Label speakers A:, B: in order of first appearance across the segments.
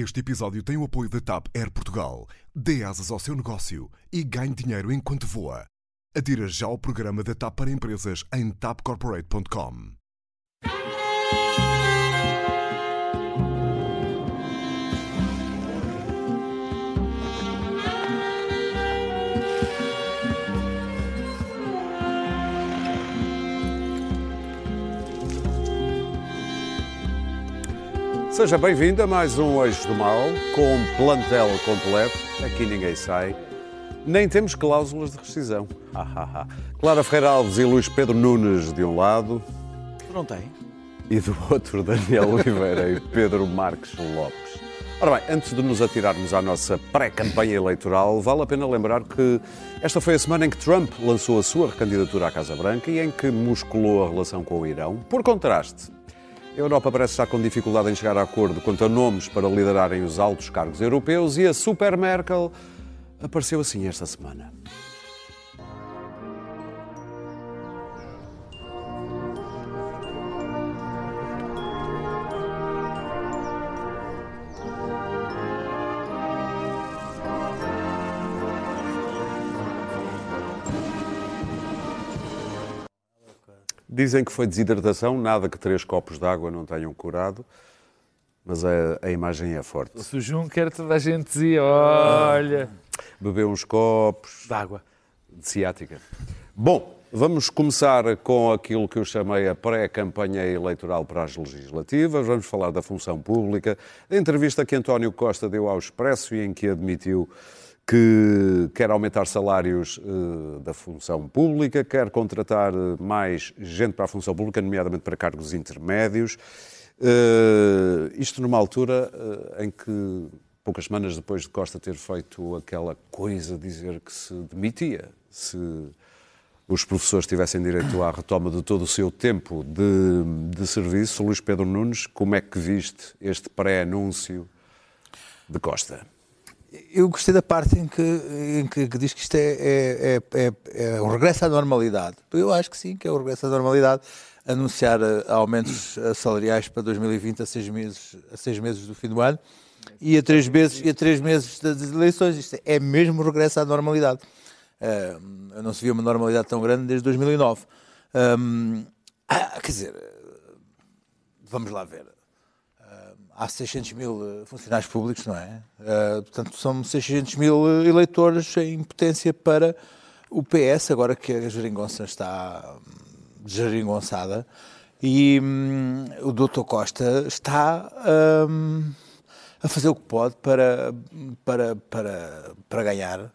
A: Este episódio tem o apoio da TAP Air Portugal. Dê asas ao seu negócio e ganhe dinheiro enquanto voa. Adira já ao programa da TAP para empresas em tapcorporate.com.
B: Seja bem-vindo a mais um Eixo do Mal, com plantel completo. Aqui ninguém sai. Nem temos cláusulas de rescisão. Clara Ferreira Alves e Luís Pedro Nunes de um lado
C: Não tem.
B: e do outro Daniel Oliveira e Pedro Marques Lopes. Ora bem, antes de nos atirarmos à nossa pré-campanha eleitoral, vale a pena lembrar que esta foi a semana em que Trump lançou a sua recandidatura à Casa Branca e em que musculou a relação com o Irão. Por contraste, a Europa parece estar com dificuldade em chegar a acordo quanto a nomes para liderarem os altos cargos europeus e a Super Merkel apareceu assim esta semana. Dizem que foi desidratação, nada que três copos de água não tenham curado, mas a, a imagem é forte.
C: Se o Juncker, toda a gente dizia: olha.
B: Bebeu uns copos
C: D'água.
B: de ciática. Bom, vamos começar com aquilo que eu chamei a pré-campanha eleitoral para as legislativas. Vamos falar da função pública, da entrevista que António Costa deu ao Expresso e em que admitiu que quer aumentar salários eh, da função pública, quer contratar eh, mais gente para a função pública, nomeadamente para cargos intermédios. Eh, isto numa altura eh, em que, poucas semanas depois de Costa ter feito aquela coisa, dizer que se demitia, se os professores tivessem direito à retoma de todo o seu tempo de, de serviço. Luís Pedro Nunes, como é que viste este pré-anúncio de Costa?
D: Eu gostei da parte em que, em que, que diz que isto é, é, é, é, é um regresso à normalidade. Eu acho que sim, que é um regresso à normalidade. Anunciar eh, aumentos eh, salariais para 2020 a seis meses, a seis meses do fim do ano e a três meses, e a três meses das eleições. Isto é mesmo um regresso à normalidade. Eh, não se via uma normalidade tão grande desde 2009. Hum, ah, quer dizer, vamos lá ver há 600 mil eh, funcionários públicos, não é? Uh, portanto, são 600 mil eh, eleitores em potência para o PS, agora que a geringonça está hum, geringonçada. E hum, o Dr. Costa está hum, a fazer o que pode para, para, para, para ganhar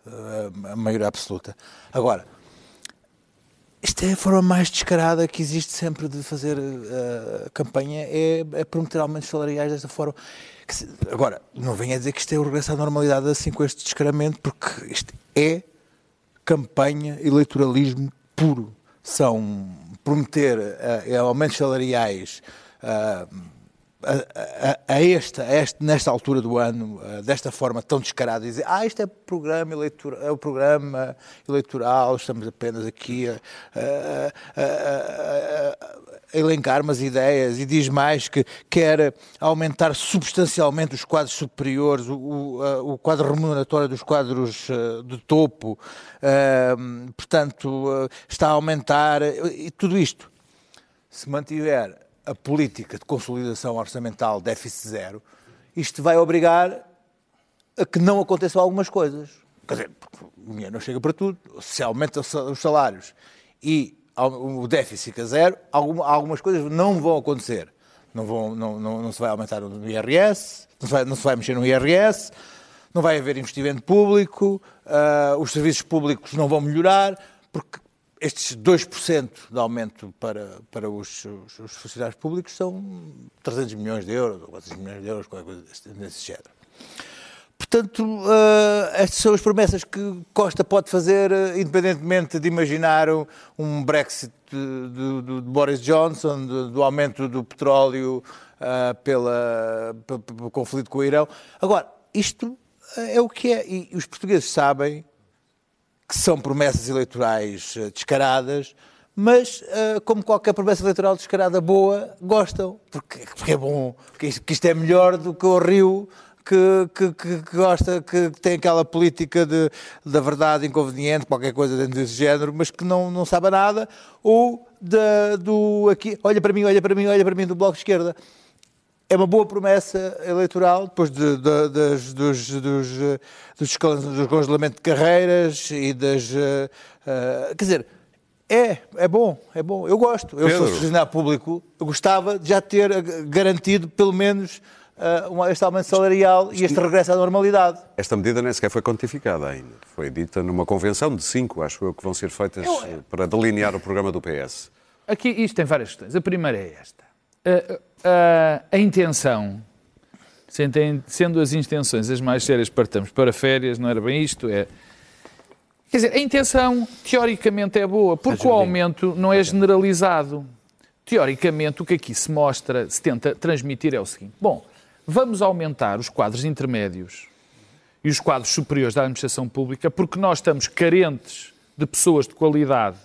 D: a maioria absoluta. Agora, isto é a forma mais descarada que existe sempre de fazer uh, campanha, é, é prometer aumentos salariais desta forma. Se- Agora, não venha dizer que isto é o regresso à normalidade assim com este descaramento, porque isto é campanha, eleitoralismo puro. São prometer uh, aumentos salariais uh, a, a- a esta, a este, nesta altura do ano, eh, desta forma tão descarada, dizer, ah, isto é programa eleitoral, é o programa eleitoral, estamos apenas aqui a, a- elencar umas ideias e diz mais que quer aumentar substancialmente os quadros superiores, o, o, o quadro remuneratório dos quadros eh, de topo, eh, portanto, está a aumentar, e tudo isto se mantiver a política de consolidação orçamental déficit zero, isto vai obrigar a que não aconteçam algumas coisas. Quer dizer, o dinheiro não chega para tudo. Se aumenta os salários e o déficit fica zero, alguma- algumas coisas não vão acontecer. Não, vão, não, não, não se vai aumentar o IRS, não se vai, não se vai mexer no IRS, não vai haver investimento público, ah, os serviços públicos não vão melhorar, porque estes 2% de aumento para, para os, os- os funcionários públicos são 300 milhões de euros, ou 400 milhões de euros, qualquer coisa desse, desse género. Portanto, ah, estas são as promessas que Costa pode fazer, ah, independentemente de imaginar um, um Brexit de, de- de Boris Johnson, de- do aumento do petróleo ah, pela, pe- pe- pelo conflito com o Irão. Agora, isto é o que é, e os portugueses sabem que são promessas eleitorais eh, descaradas, mas, eh, como qualquer promessa eleitoral descarada boa, gostam, porque, porque é bom, porque isto, é melhor do que o Rio que, que, que- gosta, que tem aquela política de, da verdade inconveniente, qualquer coisa dentro desse género, mas que não, não sabe nada, ou do aqui, olha para mim, olha para mim, olha para mim, do Bloco de Esquerda. É uma boa promessa eleitoral, depois de, de- das- dos, dos, eh, dos, do congelamento de carreiras e das. eh, quer dizer, é, é bom, é bom. Eu gosto. Eu sou
B: Pedro.
D: funcionário público, eu gostava de já ter garantido pelo menos eh, um- este aumento salarial e este regresso à normalidade.
B: Esta medida nem sequer foi quantificada ainda. Foi dita numa convenção de cinco, acho eu, que vão ser feitas eh, para delinear o programa do PS.
C: Aqui isto tem várias questões. A primeira é esta. A, a- a intenção, sendo sendo as intenções as mais sérias, partamos para férias, não era bem isto, é... Quer dizer, a intenção teoricamente é boa, porque o aumento não é generalizado. Teoricamente, o que aqui se mostra, se tenta transmitir é o seguinte: bom, vamos aumentar os quadros intermédios e os quadros superiores da administração pública porque nós estamos carentes de pessoas de qualidade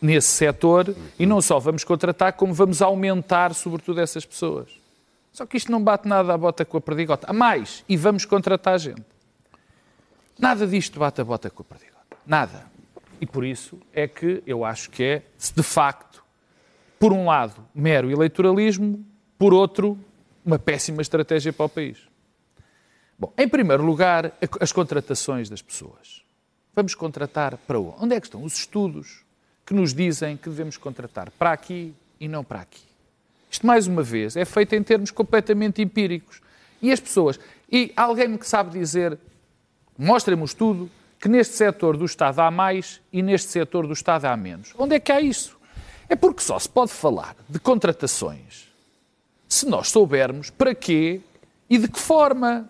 C: nesse setor e não só vamos contratar, como vamos aumentar, sobretudo, essas pessoas. Só que isto não bate nada à bota com a perdigota. A mais, e vamos contratar gente. Nada disto bate a bota com a perdigota. Nada. E por isso é que eu acho que é, de facto, por um lado, mero eleitoralismo, por outro, uma péssima estratégia para o país. Bom, em primeiro lugar, as contratações das pessoas. Vamos contratar para onde? Onde é que estão os estudos que nos dizem que devemos contratar para aqui e não para aqui? Isto, mais uma vez, é feito em termos completamente empíricos. E as pessoas. E alguém que sabe dizer, mostrem-me o estudo, que neste setor do Estado há mais e neste setor do Estado há menos. Onde é que há isso? É porque só se pode falar de contratações se nós soubermos para quê e de que forma.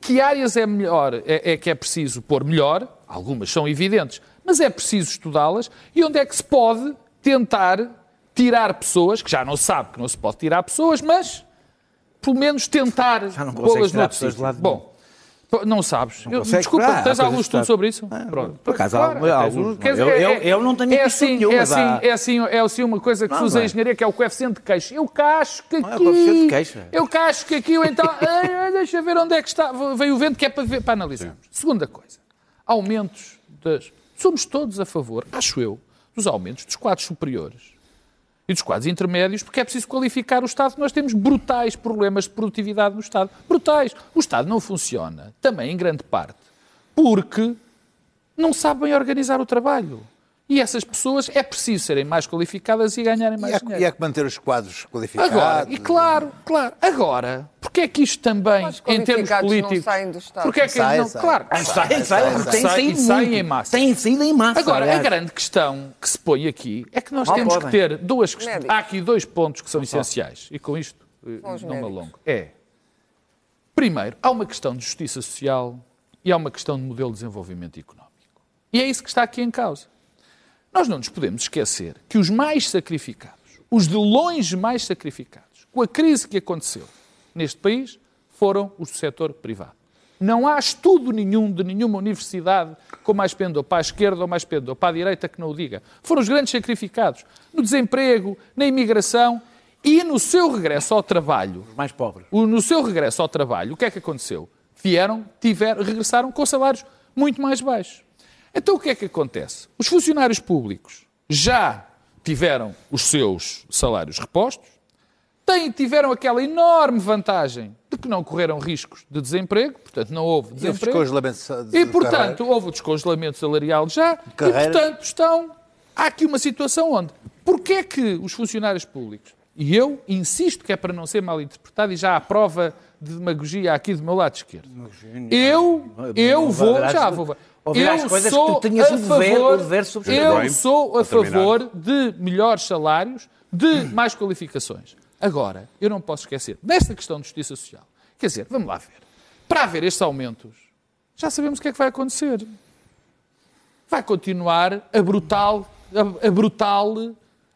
C: Que áreas é melhor, é, é que é preciso pôr melhor, algumas são evidentes, mas é preciso estudá-las, e onde é que se pode tentar tirar pessoas, que já não se sabe que não se pode tirar pessoas, mas pelo menos tentar
E: não
C: pô-las
E: pessoas de
C: sítio. Bom, não sabes. Eu-
E: consegues,
C: desculpa,
E: há
C: tens algum estudo sobre isso?
E: Ah,
C: Pronto.
E: por acaso,
C: Claro,
E: há- alguns.
C: dizer,
E: Eu- eu-
C: é-
E: eu não tenho
C: é assim,
E: nenhum,
C: é assim,
E: há-
C: é assim, é assim uma coisa que se
E: Não,
C: usa em
E: não é.
C: engenharia, que é o coeficiente de queixa. Eu cacho que
E: Não é o
C: aqui...
E: coeficiente de queixa.
C: Eu cacho que aqui, então... deixa ver onde é que está. Veio o vento que é para, ver, para analisarmos. Segunda coisa. Aumentos das... Somos todos a favor, acho eu, dos aumentos dos quadros superiores e dos quadros intermédios, porque é preciso qualificar o Estado. Nós temos brutais problemas de produtividade no Estado. Brutais. O Estado não funciona, também em grande parte, porque não sabe bem organizar o trabalho. E essas pessoas é preciso serem mais qualificadas e ganharem
D: E
C: mais
D: há,
C: dinheiro.
D: e há que manter os quadros qualificados.
C: Agora, e claro, claro, agora, porque é que isto também, em termos
F: qualificados não
C: políticos...
F: saem do Estado.
C: Porque é que
D: Sai,
C: não,
D: sai.
C: claro,
E: Sai, sai,
D: sai,
E: tem
C: sai,
E: saído
C: e saem
E: muito.
C: em massa.
E: Tem saído em massa.
C: Agora, a
E: aliás.
C: grande questão que se põe aqui é que nós
E: Mal
C: temos que
E: podem.
C: ter duas questões.
F: Médicos.
C: Há aqui dois pontos que são essenciais. E com isto eh, não me alongo. É, primeiro, há uma questão de justiça social e há uma questão de modelo de desenvolvimento económico. E é isso que está aqui em causa. Nós não nos podemos esquecer que os mais sacrificados, os de longe mais sacrificados, com a crise que aconteceu neste país, foram os do setor privado. Não há estudo nenhum de nenhuma universidade com mais pendor para a esquerda ou mais pendor para a direita que não o diga. Foram os grandes sacrificados no desemprego, na imigração e no seu regresso ao trabalho.
E: Os mais pobres.
C: No seu regresso ao trabalho, o que é que aconteceu? Vieram, tiveram, regressaram com salários muito mais baixos. Então o que é que acontece? Os funcionários públicos já tiveram os seus salários repostos, têm, tiveram aquela enorme vantagem de que não correram riscos de desemprego, portanto não houve
D: E
C: desemprego. E,
D: de
C: portanto, houve o descongelamento salarial já, e, portanto, estão... Há aqui uma situação onde... Porquê é que os funcionários públicos, e eu insisto que é para não ser mal interpretado, e já há prova de demagogia aqui do meu lado esquerdo, eu, eu vou... Já vou... Eu
E: coisas que
C: sou a favor, eu sou a favor de melhores salários, de mais qualificações. Agora, eu não posso esquecer, nesta questão de justiça social, quer dizer, vamos lá ver, para haver estes aumentos, já sabemos o que é que vai acontecer. Vai continuar a brutal, a, a brutal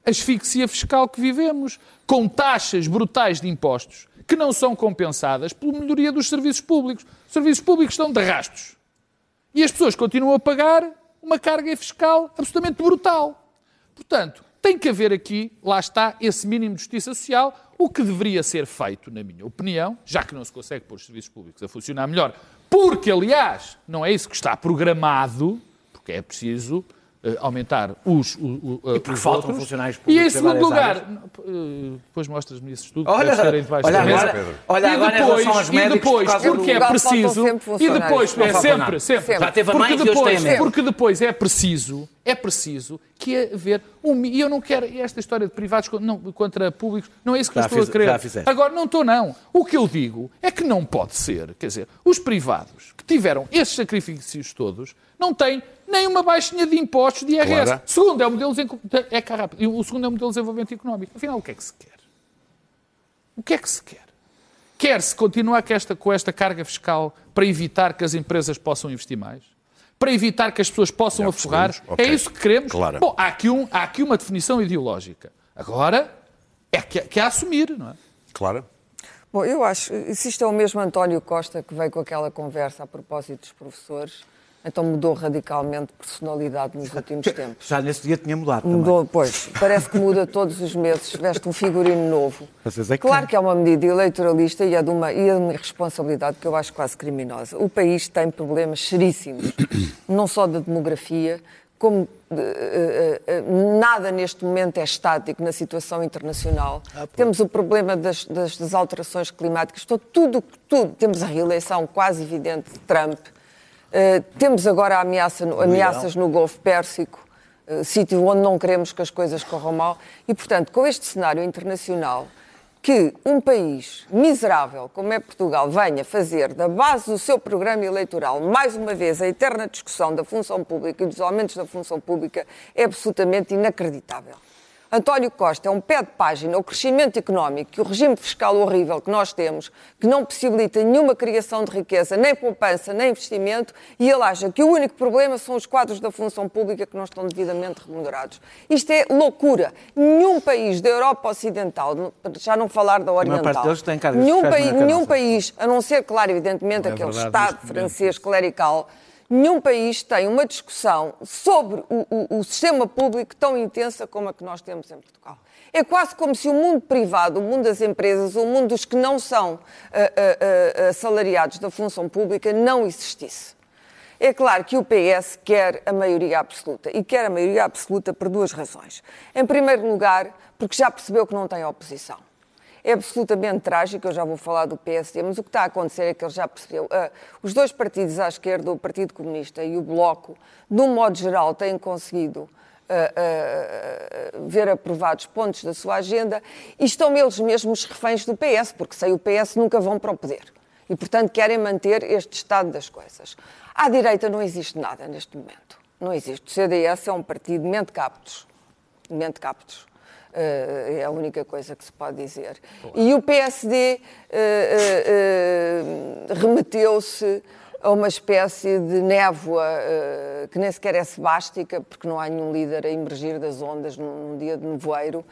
C: asfixia fiscal que vivemos, com taxas brutais de impostos que não são compensadas pela melhoria dos serviços públicos. Os serviços públicos estão de rastos. E as pessoas continuam a pagar uma carga fiscal absolutamente brutal. Portanto, tem que haver aqui, lá está, esse mínimo de justiça social, O que deveria ser feito, na minha opinião, já que não se consegue pôr os serviços públicos a funcionar melhor, porque, aliás, não é isso que está programado, porque é preciso aumentar os, o, o,
E: E porque
C: os
E: faltam
C: outros.
E: funcionários
C: E em
E: públicos
C: segundo lugar,
E: áreas.
C: eh, depois mostras-me esse estudo,
E: Olha, olha
C: da mesa.
E: agora, olha
C: e depois, e depois
E: por
C: porque é preciso,
F: sempre
C: e depois,
E: Não
C: é sempre, sempre,
E: Já teve a
C: porque depois,
E: tem a menos.
C: porque depois é preciso, é preciso que haver um, e eu não quero esta história de privados contra, não, contra públicos, não é isso que
E: Já
C: eu estou
E: fiz-
C: a querer. Agora, não estou, não. O que eu digo é que não pode ser. Quer dizer, os privados que tiveram esses sacrifícios todos não têm nem uma baixinha de impostos de IRS.
B: Claro.
C: Segundo, é o modelo de, é rápido. O segundo é o modelo de desenvolvimento económico. Afinal, o que é que se quer? O que é que se quer? Quer-se continuar com esta, com esta carga fiscal para evitar que as empresas possam investir mais? Para evitar que as pessoas possam
B: Já
C: aforrar?
B: percebemos. Ok.
C: É isso que queremos?
B: Claro.
C: Bom, há aqui, um, há aqui uma definição ideológica. Agora, é que, que há a assumir, não é?
B: Claro.
F: Bom, eu acho, se isto é o mesmo António Costa que veio com aquela conversa a propósito dos professores, então mudou radicalmente de personalidade nos últimos tempos.
E: Já nesse dia tinha mudado também.
F: Mudou, pois, parece que muda todos os meses, veste um figurino novo.
E: É que
F: Claro que é uma medida eleitoralista e é de uma, e é uma irresponsabilidade que eu acho quase criminosa. O país tem problemas seríssimos, não só da demografia, como eh, eh, eh, nada neste momento é estático na situação internacional. Temos o problema das, das- das alterações climáticas, Estou tudo, tudo. Temos a reeleição quase evidente de Trump. Uh, temos agora ameaça ameaças no Golfo Pérsico, uh, sítio onde não queremos que as coisas corram mal. E, portanto, com este cenário internacional, que um país miserável como é Portugal venha fazer da base do seu programa eleitoral, mais uma vez, a eterna discussão da função pública e dos aumentos da função pública, é absolutamente inacreditável. António Costa é um pé de página ao crescimento económico e o regime fiscal horrível que nós temos, que não possibilita nenhuma criação de riqueza, nem poupança, nem investimento, e ele acha que o único problema são os quadros da função pública que não estão devidamente remunerados. Isto é loucura. Nenhum país da Europa Ocidental, já não falar da Oriental,
E: parte deles tem cargos
F: nenhum, país, nenhum país, a não ser, claro, evidentemente,
C: Não é
F: aquele
C: verdade
F: Estado francês clerical, nenhum país tem uma discussão sobre o, o- o sistema público tão intensa como a que nós temos em Portugal. É quase como se o mundo privado, o mundo das empresas, o mundo dos que não são ah, ah, ah, assalariados da função pública não existisse. É claro que o PS quer a maioria absoluta e quer a maioria absoluta por duas razões. Em primeiro lugar, porque já percebeu que não tem oposição. É absolutamente trágico, eu já vou falar do PSD, mas o que está a acontecer é que ele já percebeu. ah, os dois partidos à esquerda, o Partido Comunista e o Bloco, de um modo geral, têm conseguido ah, ah, ver aprovados pontos da sua agenda e estão eles mesmos reféns do PS, porque sem o PS nunca vão para o poder. E, portanto, querem manter este estado das coisas. À direita não existe nada neste momento. Não existe. O CDS é um partido de mente captos. Mente captos. Eh, é a única coisa que se pode dizer. E o PSD eh, eh, eh, remeteu-se a uma espécie de névoa eh, que nem sequer é sebástica, porque não há nenhum líder a emergir das ondas num, num dia de nevoeiro.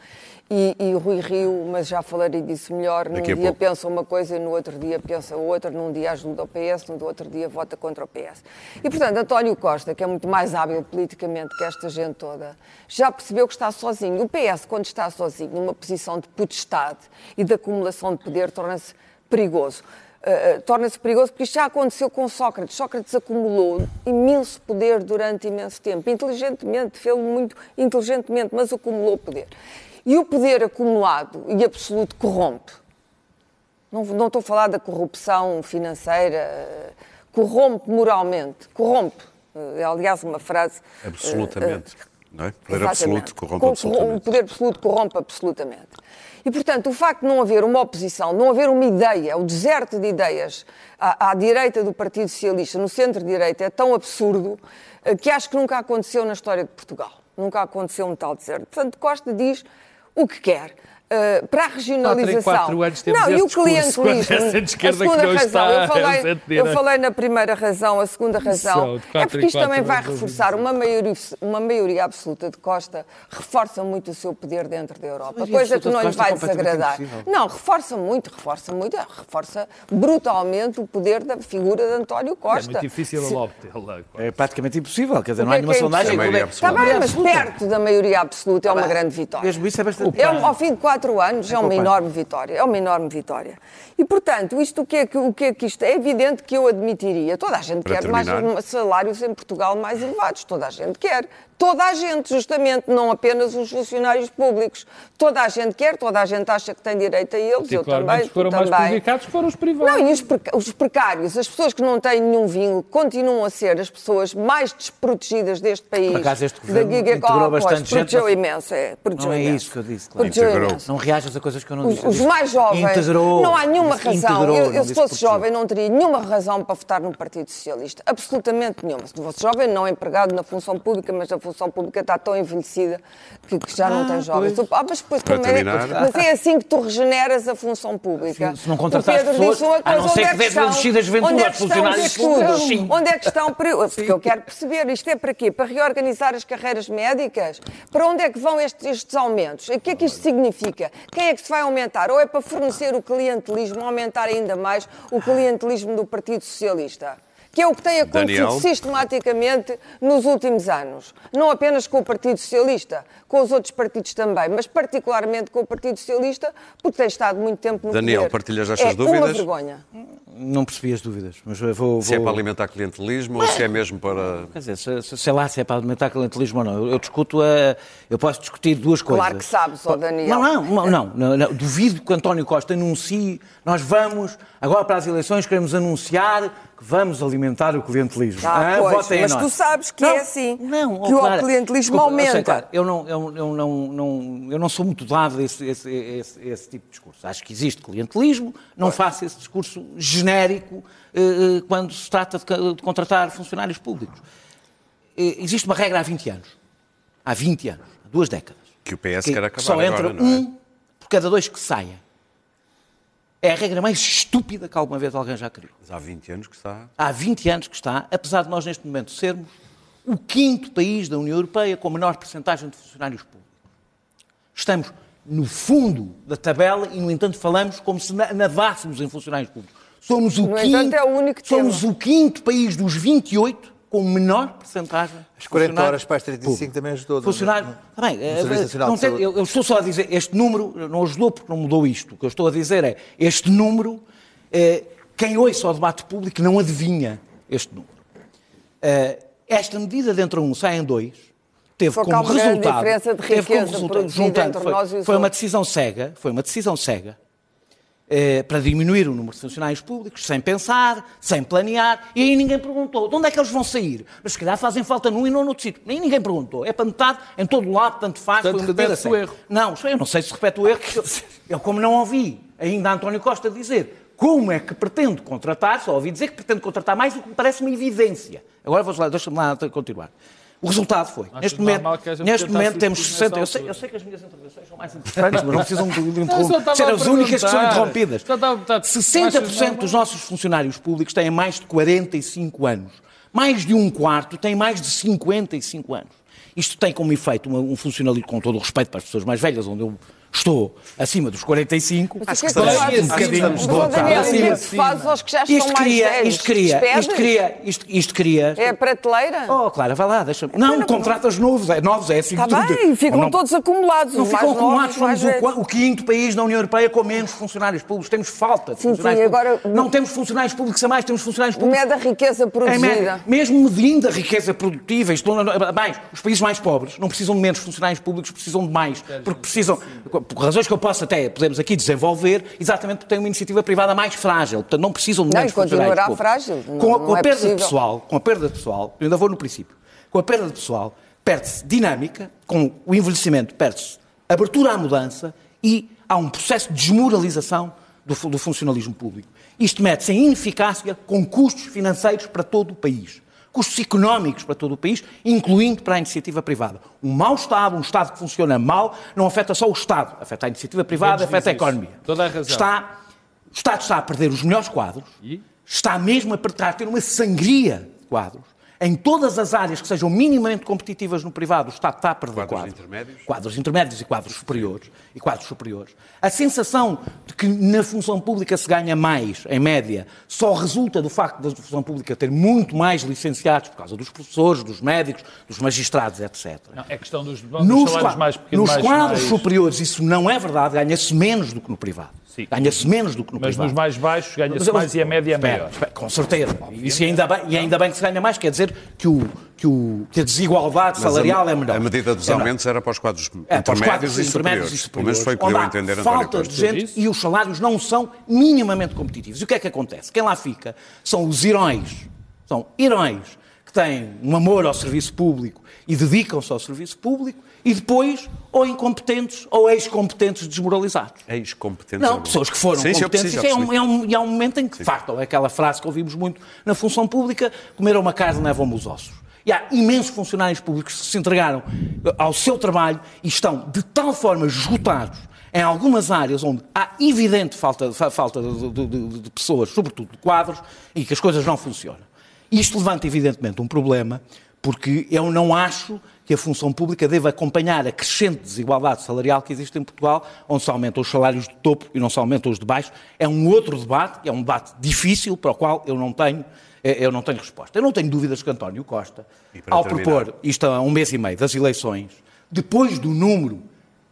F: E, e Rui Rio, mas já falarei disso melhor, num dia
B: pouco.
F: pensa uma coisa e no outro dia pensa outra, num dia ajuda o PS, no outro dia vota contra o PS. E, portanto, António Costa, que é muito mais hábil politicamente que esta gente toda, já percebeu que está sozinho. O PS, quando está sozinho, numa posição de potestade e de acumulação de poder, torna-se perigoso. Uh, uh, torna-se perigoso porque isto já aconteceu com Sócrates. Sócrates acumulou imenso poder durante imenso tempo, inteligentemente, fez-lo muito inteligentemente, mas acumulou poder. E o poder acumulado e absoluto corrompe. Não, não estou a falar da corrupção financeira, eh, corrompe moralmente, corrompe. Eh, É, aliás, uma frase. eh,
B: Absolutamente. Não é? Poder absoluto corrompe
F: Com- O
B: absolutamente.
F: poder absoluto corrompe absolutamente. E, portanto, o facto de não haver uma oposição, não haver uma ideia, o deserto de ideias à, à direita do Partido Socialista, no centro-direita, é tão absurdo eh, que acho que nunca aconteceu na história de Portugal. Nunca aconteceu um tal deserto. Portanto, Costa diz o que quer. Eh, para a regionalização.
C: quatro anos temos
F: não, e o
C: essa de
F: A segunda razão,
C: está
F: eu falei, eu
C: direita.
F: falei na primeira razão, a segunda razão, é porque isto também vai reforçar uma maioria, uma maioria absoluta de Costa, reforça muito o seu poder dentro da Europa, coisa que não lhe
E: é
F: vai desagradar. Não, reforça muito, reforça muito, é, reforça brutalmente o poder da figura de António
C: É
F: Costa.
C: muito difícil
F: Se-
C: obtê-la.
E: É praticamente impossível, quer dizer, não há
F: é
E: nenhuma
F: é
E: sondagem.
F: Está bem, mas perto da maioria absoluta é uma grande vitória.
E: Mesmo isso é bastante.
F: É, ao fim de quatro quatro anos é uma enorme vitória, é uma enorme vitória. E, portanto, isto o que é que, o que, é, que isto é? evidente que eu admitiria. Toda a gente
B: Para
F: quer mais
B: terminar.
F: salários em Portugal mais elevados, toda a gente quer. Toda a gente, justamente, não apenas os funcionários públicos. Toda a gente quer, toda a gente acha que tem direito a eles, eu também,
C: foram mais
F: também.
C: prejudicados foram os privados.
F: Não, e os, preca- os precários, as pessoas que não têm nenhum vinho, continuam a ser as pessoas mais desprotegidas deste país.
E: Por acaso este
F: Da
E: governo
F: gig-
E: integrou
F: Oh, pois,
E: bastante gente,
F: Protegeu
E: mas-
F: imenso, é. Protegeu
E: Não é
F: imenso.
E: isso que eu disse, claro. Não reajas a coisas que eu não
F: Os,
E: disse.
F: os mais jovens,
E: Integrou.
F: não há nenhuma
E: Disse
F: razão.
E: integrou,
F: eu,
E: não
F: eu, se fosse jovem, não teria nenhuma razão para votar no Partido Socialista. Absolutamente nenhuma. Se fosse jovem, não empregado na função pública, mas a função pública está tão envelhecida que, que já não
E: Ah,
F: tem jovens.
E: pois.
F: Ah, mas, depois,
B: Para
F: como é,
B: terminar.
F: mas é assim que tu regeneras a função pública.
E: Se- se não
F: Pedro
E: pessoas,
F: disse uma
E: a
F: coisa,
E: não
F: onde
E: ser
F: é
E: que dês
F: estão-
E: reduzidas de ventura
F: onde é
E: aos
F: que estão
E: funcionários
F: estudos?
E: sim.
F: Onde é que estão? Porque eu quero perceber, isto é para quê? Para reorganizar as carreiras médicas? Para onde é que vão estes, estes aumentos? O que é que isto significa? Quem é que se vai aumentar? Ou é para fornecer o clientelismo, aumentar ainda mais o clientelismo do Partido Socialista? Que é o que tem acontecido
B: Daniel?
F: sistematicamente nos últimos anos. Não apenas com o Partido Socialista, com os outros partidos também, mas particularmente com o Partido Socialista, porque tem estado muito tempo no
B: Daniel,
F: poder.
B: partilhas
F: é
B: estas
F: uma
B: dúvidas?
F: vergonha.
E: Não percebi as dúvidas, mas eu vou...
B: Se é
E: vou-
B: para alimentar clientelismo ou se é mesmo para.
E: Quer dizer, se- se- sei lá se é para alimentar clientelismo ou não. Eu, eu discuto a, Eu posso discutir duas coisas.
F: Claro que sabes, ó Daniel.
E: Não, não, não, não, não, não. Duvido que António Costa anuncie. Nós vamos, agora para as eleições, queremos anunciar vamos alimentar o clientelismo.
F: Ah,
E: Ah,
F: pois, mas
E: nós.
F: tu sabes que é assim,
E: Não,
F: que
E: oh,
F: o
E: Clara,
F: clientelismo
E: desculpa, eu sei,
F: aumenta.
E: Clara, eu, não, eu, eu não, não, eu não sou muito dado a esse, esse, esse, esse tipo de discurso. Acho que existe clientelismo, não faço esse discurso genérico eh, eh, quando se trata de, de contratar funcionários públicos. Eh, existe uma regra há 20 anos. Há 20 anos, há duas décadas.
B: Que o PS
E: que
B: quer acabar
E: só entra
B: agora, não é?
E: um por cada dois que saia. É a regra mais estúpida que alguma vez alguém já criou.
B: Mas há 20 anos que está.
E: Há 20 anos que está, apesar de nós neste momento sermos o quinto país da União Europeia com menor percentagem de funcionários públicos. Estamos no fundo da tabela e, no entanto, falamos como se na- nadássemos em funcionários públicos. Somos o
F: No
E: quinto,
F: entanto, é o único
E: somos
F: tema.
E: o quinto país dos 28 com menor percentagem de
D: As 40
E: funcionários
D: horas para as 35
E: públicos.
D: também ajudou. é?
E: Funcionário. Tá bem, eh,
D: Nacional
E: não
D: de
E: tem- eu, eu estou só a dizer, este número não ajudou porque não mudou isto. O que eu estou a dizer é, este número, eh, quem ouça ao debate público não adivinha este número. Eh, esta medida de entre um sai em dois, teve
F: Só
E: como resultado,
F: diferença de
E: teve como
F: riqueza
E: resultado, juntando, foi, foi uma decisão cega, foi uma decisão cega, eh, para diminuir o número de funcionários públicos, sem pensar, sem planear, e aí ninguém perguntou de onde é que eles vão sair. Mas se calhar fazem falta num e não noutro sítio. Nem ninguém perguntou. É para metade, em todo o lado, tanto faz.
C: Portanto, repete-se o erro.
E: Não, eu não sei se repete o erro, eu, eu como não ouvi ainda António Costa dizer como é que pretende contratar, só ouvi dizer que pretende contratar mais do que me parece uma evidência. Agora vou lá, deixa-me lá continuar. O resultado foi,
C: Achas
E: neste momento,
C: que haja
E: neste momento temos
C: substituir
E: 60. Eu sei, eu sei que as minhas intervenções são mais interessantes, mas não precisam de, de
C: Eu só
E: interromper.
C: estava
E: Ser
C: a
E: as únicas que são interrompidas.
C: Só estava a perguntar,
E: 60% dos nossos funcionários públicos têm mais de 45 anos. Mais de um quarto tem mais de 55 anos. Isto tem como efeito um funcionalismo, com todo o respeito para as pessoas mais velhas, onde eu estou acima dos 45.
F: Mas o que é que
B: estamos-
F: tu fazes?
B: acho que estamos
F: Mas,
B: do
F: ó,
B: outro
F: Daniel,
B: lado.
F: o que é que
C: Acima,
F: tu fazes aos que já estão
E: Isto
F: mais
E: cria,
F: velhos?
E: isto cria, isto cria, isto, isto cria.
F: É a prateleira?
E: Oh, Clara, vá lá, deixa-me. Não, contratas novos, é novos, é assim
F: Está bem, ficam
E: Não-
F: todos acumulados.
E: Não ficam
F: mais
E: acumulados,
F: mais
E: somos o, quinto país da União Europeia com menos funcionários públicos. Temos falta de
F: Sim,
E: funcionários
F: sim,
E: públicos.
F: agora-
E: Não temos funcionários públicos a mais, temos funcionários públicos
F: Mede a riqueza produzida.
E: média, mesmo medindo a riqueza produtiva, isto, bem, os países mais pobres não precisam de menos funcionários públicos, precisam de mais, porque precisam, por razões que eu posso até, podemos aqui desenvolver, exatamente porque têm uma iniciativa privada mais frágil, portanto não precisam de
F: Não,
E: menos
F: e continuará frágil, não-
E: Com a,
F: não
E: com a
F: é
E: perda
F: possível.
E: pessoal, com a perda de pessoal, eu ainda vou no princípio, com a perda de pessoal, perde-se dinâmica, com o envelhecimento perde-se abertura à mudança e há um processo de desmoralização do, do funcionalismo público. Isto mete-se em ineficácia com custos financeiros para todo o país. Custos económicos para todo o país, incluindo para a iniciativa privada. Um mau Estado, um Estado que funciona mal, não afeta só o Estado, afeta a iniciativa privada, afeta a economia.
C: Toda a razão.
E: Está, o Estado está a perder os melhores quadros,
C: E?
E: está mesmo a, per- a ter uma sangria de quadros. Em todas as áreas que sejam minimamente competitivas no privado, o Estado está a perder
B: Quadros
E: quadros.
B: intermédios?
E: Quadros intermédios e quadros superiores. E quadros superiores. A sensação de que na função pública se ganha mais, em média, só resulta do facto da função pública ter muito mais licenciados por causa dos professores, dos médicos, dos magistrados, etc.
C: Não, é questão dos, dos
E: Nos,
C: salários mais pequenos.
E: nos
C: mais-
E: quadros
C: mais-
E: superiores isso não é verdade, ganha-se menos do que no privado.
C: Sim.
E: Ganha-se menos do que no
C: Mas
E: privado.
C: nos mais baixos ganha-se
E: Mas
C: mais e a média é maior.
E: com certeza. Isso e ainda, bem, e ainda bem que se ganha mais, quer dizer que, o, que, o, que a desigualdade
B: Mas
E: salarial
B: a,
E: é menor.
B: A medida dos
E: É menor.
B: aumentos era para os quadros
E: É, para os
B: intermédios,
E: quadros
B: e,
E: intermédios
B: superiores.
E: e
B: Pelo menos
E: superiores.
B: foi o que deu a entender António
E: falta de gente
C: Isso.
E: e os salários não são minimamente competitivos. E o que é que acontece? Quem lá fica são os heróis. São heróis que têm um amor ao serviço público e dedicam-se ao serviço público e depois ou incompetentes ou ex-competentes desmoralizados.
B: Ex-competentes.
E: Não,
B: agora.
E: pessoas que foram
B: Sim, eu
E: competentes. Isso é um, é um- e há um momento em que fartam. É aquela frase que ouvimos muito na função pública: comeram uma carne, levam-me os ossos. E há imensos funcionários públicos que se entregaram eh, ao seu trabalho e estão de tal forma esgotados em algumas áreas onde há evidente falta, fa- falta de- de- de pessoas, sobretudo de quadros, e que as coisas não funcionam. Isto levanta, evidentemente, um problema, porque eu não acho que a função pública deva acompanhar a crescente desigualdade salarial que existe em Portugal, onde se aumentam os salários de topo e não se aumentam os de baixo. É um outro debate, é um debate difícil, para o qual eu não tenho, eh, eu não tenho resposta. Eu não tenho dúvidas que António Costa, ao
B: terminar?
E: propor isto há um mês e meio das eleições, depois do número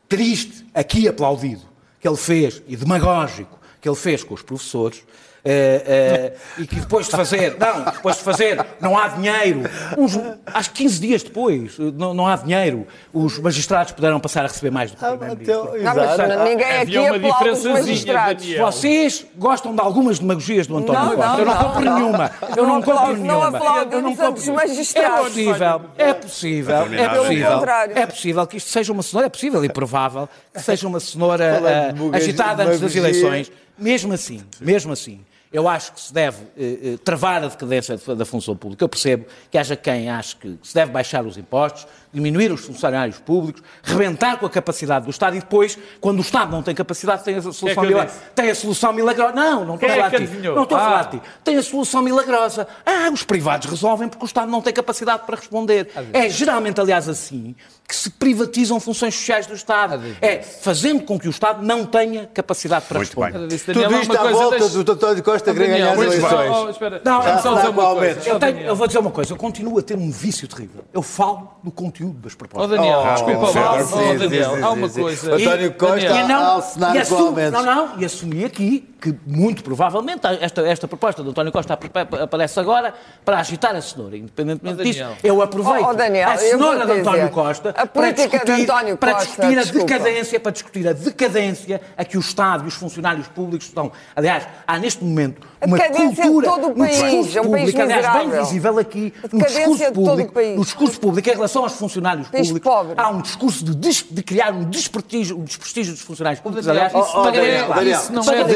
E: triste, aqui aplaudido, que ele fez, e demagógico, que ele fez com os professores, eh, eh, e que depois de fazer, não, depois de fazer, não há dinheiro, uns, acho que 15 dias depois, eh, não, não há dinheiro, os magistrados puderam passar a receber mais do que o Primeiro-Ministro.
F: Não, mas
D: Exato.
F: ninguém aqui
C: Havia uma diferençazinha,
F: magistrados.
E: Vocês gostam de algumas demagogias do António
F: Não,
E: Costa.
F: não,
E: eu não
F: não,
E: compro
F: não.
E: nenhuma. Eu não,
F: Não
E: compro
F: aplaudo- não
E: nenhuma. eu não compro
F: dos
E: nenhuma. É
F: magistrados.
E: possível, é possível, é possível, é possível que isto seja uma cenoura, é possível e provável que seja uma cenoura ah,
D: demagogia-
E: agitada antes das eleições. Mesmo assim, mesmo assim, eu acho que se deve eh, eh, travar a decadência da função pública. Eu percebo que haja quem ache que se deve baixar os impostos, diminuir os funcionários públicos, rebentar com a capacidade do Estado e depois, quando o Estado não tem capacidade, tem a solução,
C: que eu
E: mila-
C: disse?
E: tem a solução milagrosa. Não, não estou a
C: é
E: falar de ti. Não estou a falar
C: Ah.
E: de ti. Tem a solução milagrosa. Ah, os privados resolvem porque o Estado não tem capacidade para responder. É geralmente, aliás, assim que se privatizam funções sociais do Estado. É fazendo com que o Estado não tenha capacidade para
B: Muito
E: responder.
B: bem.
D: Tudo isto à volta do António Costa querer
C: Daniel,
D: ganhar as eleições.
C: Oh, espera.
E: Não, não,
C: só dizer
D: não,
C: uma coisa.
E: Eu,
C: Oh,
E: tenho- eu vou dizer uma coisa, eu continuo a ter um vício terrível. Eu falo do conteúdo das
C: Oh,
E: propostas.
C: Daniel,
D: Oh,
C: desculpa Oh, Daniel, há uma coisa.
D: António Costa
E: E não,
D: a alcenar
E: e não, não, e assumi aqui que muito provavelmente esta, esta proposta de António Costa ap- aparece agora para agitar a cenoura. Independentemente
C: Oh,
E: eu aproveito
F: Oh, oh, Daniel,
E: a cenoura de António Costa
F: a
E: para discutir,
F: António
E: para
F: Costa,
E: discutir a
F: desculpa.
E: decadência, para discutir a decadência a que o Estado e os funcionários públicos estão. Aliás, há neste momento uma
F: decadência de
E: cultura
F: todo o
E: no
F: país,
E: discurso
F: é um país
E: público, aliás, bem visível aqui,
F: A
E: no discurso
F: de todo o
E: público,
F: país.
E: no discurso público em relação aos funcionários
F: País
E: públicos,
F: pobre.
E: há um discurso de, des- de criar um desprestígio, um desprestígio dos funcionários públicos. Aliás,
C: isso
D: Oh,
C: não é-
D: Daniel, Daniel,
C: isso não
E: Só
C: é
D: uma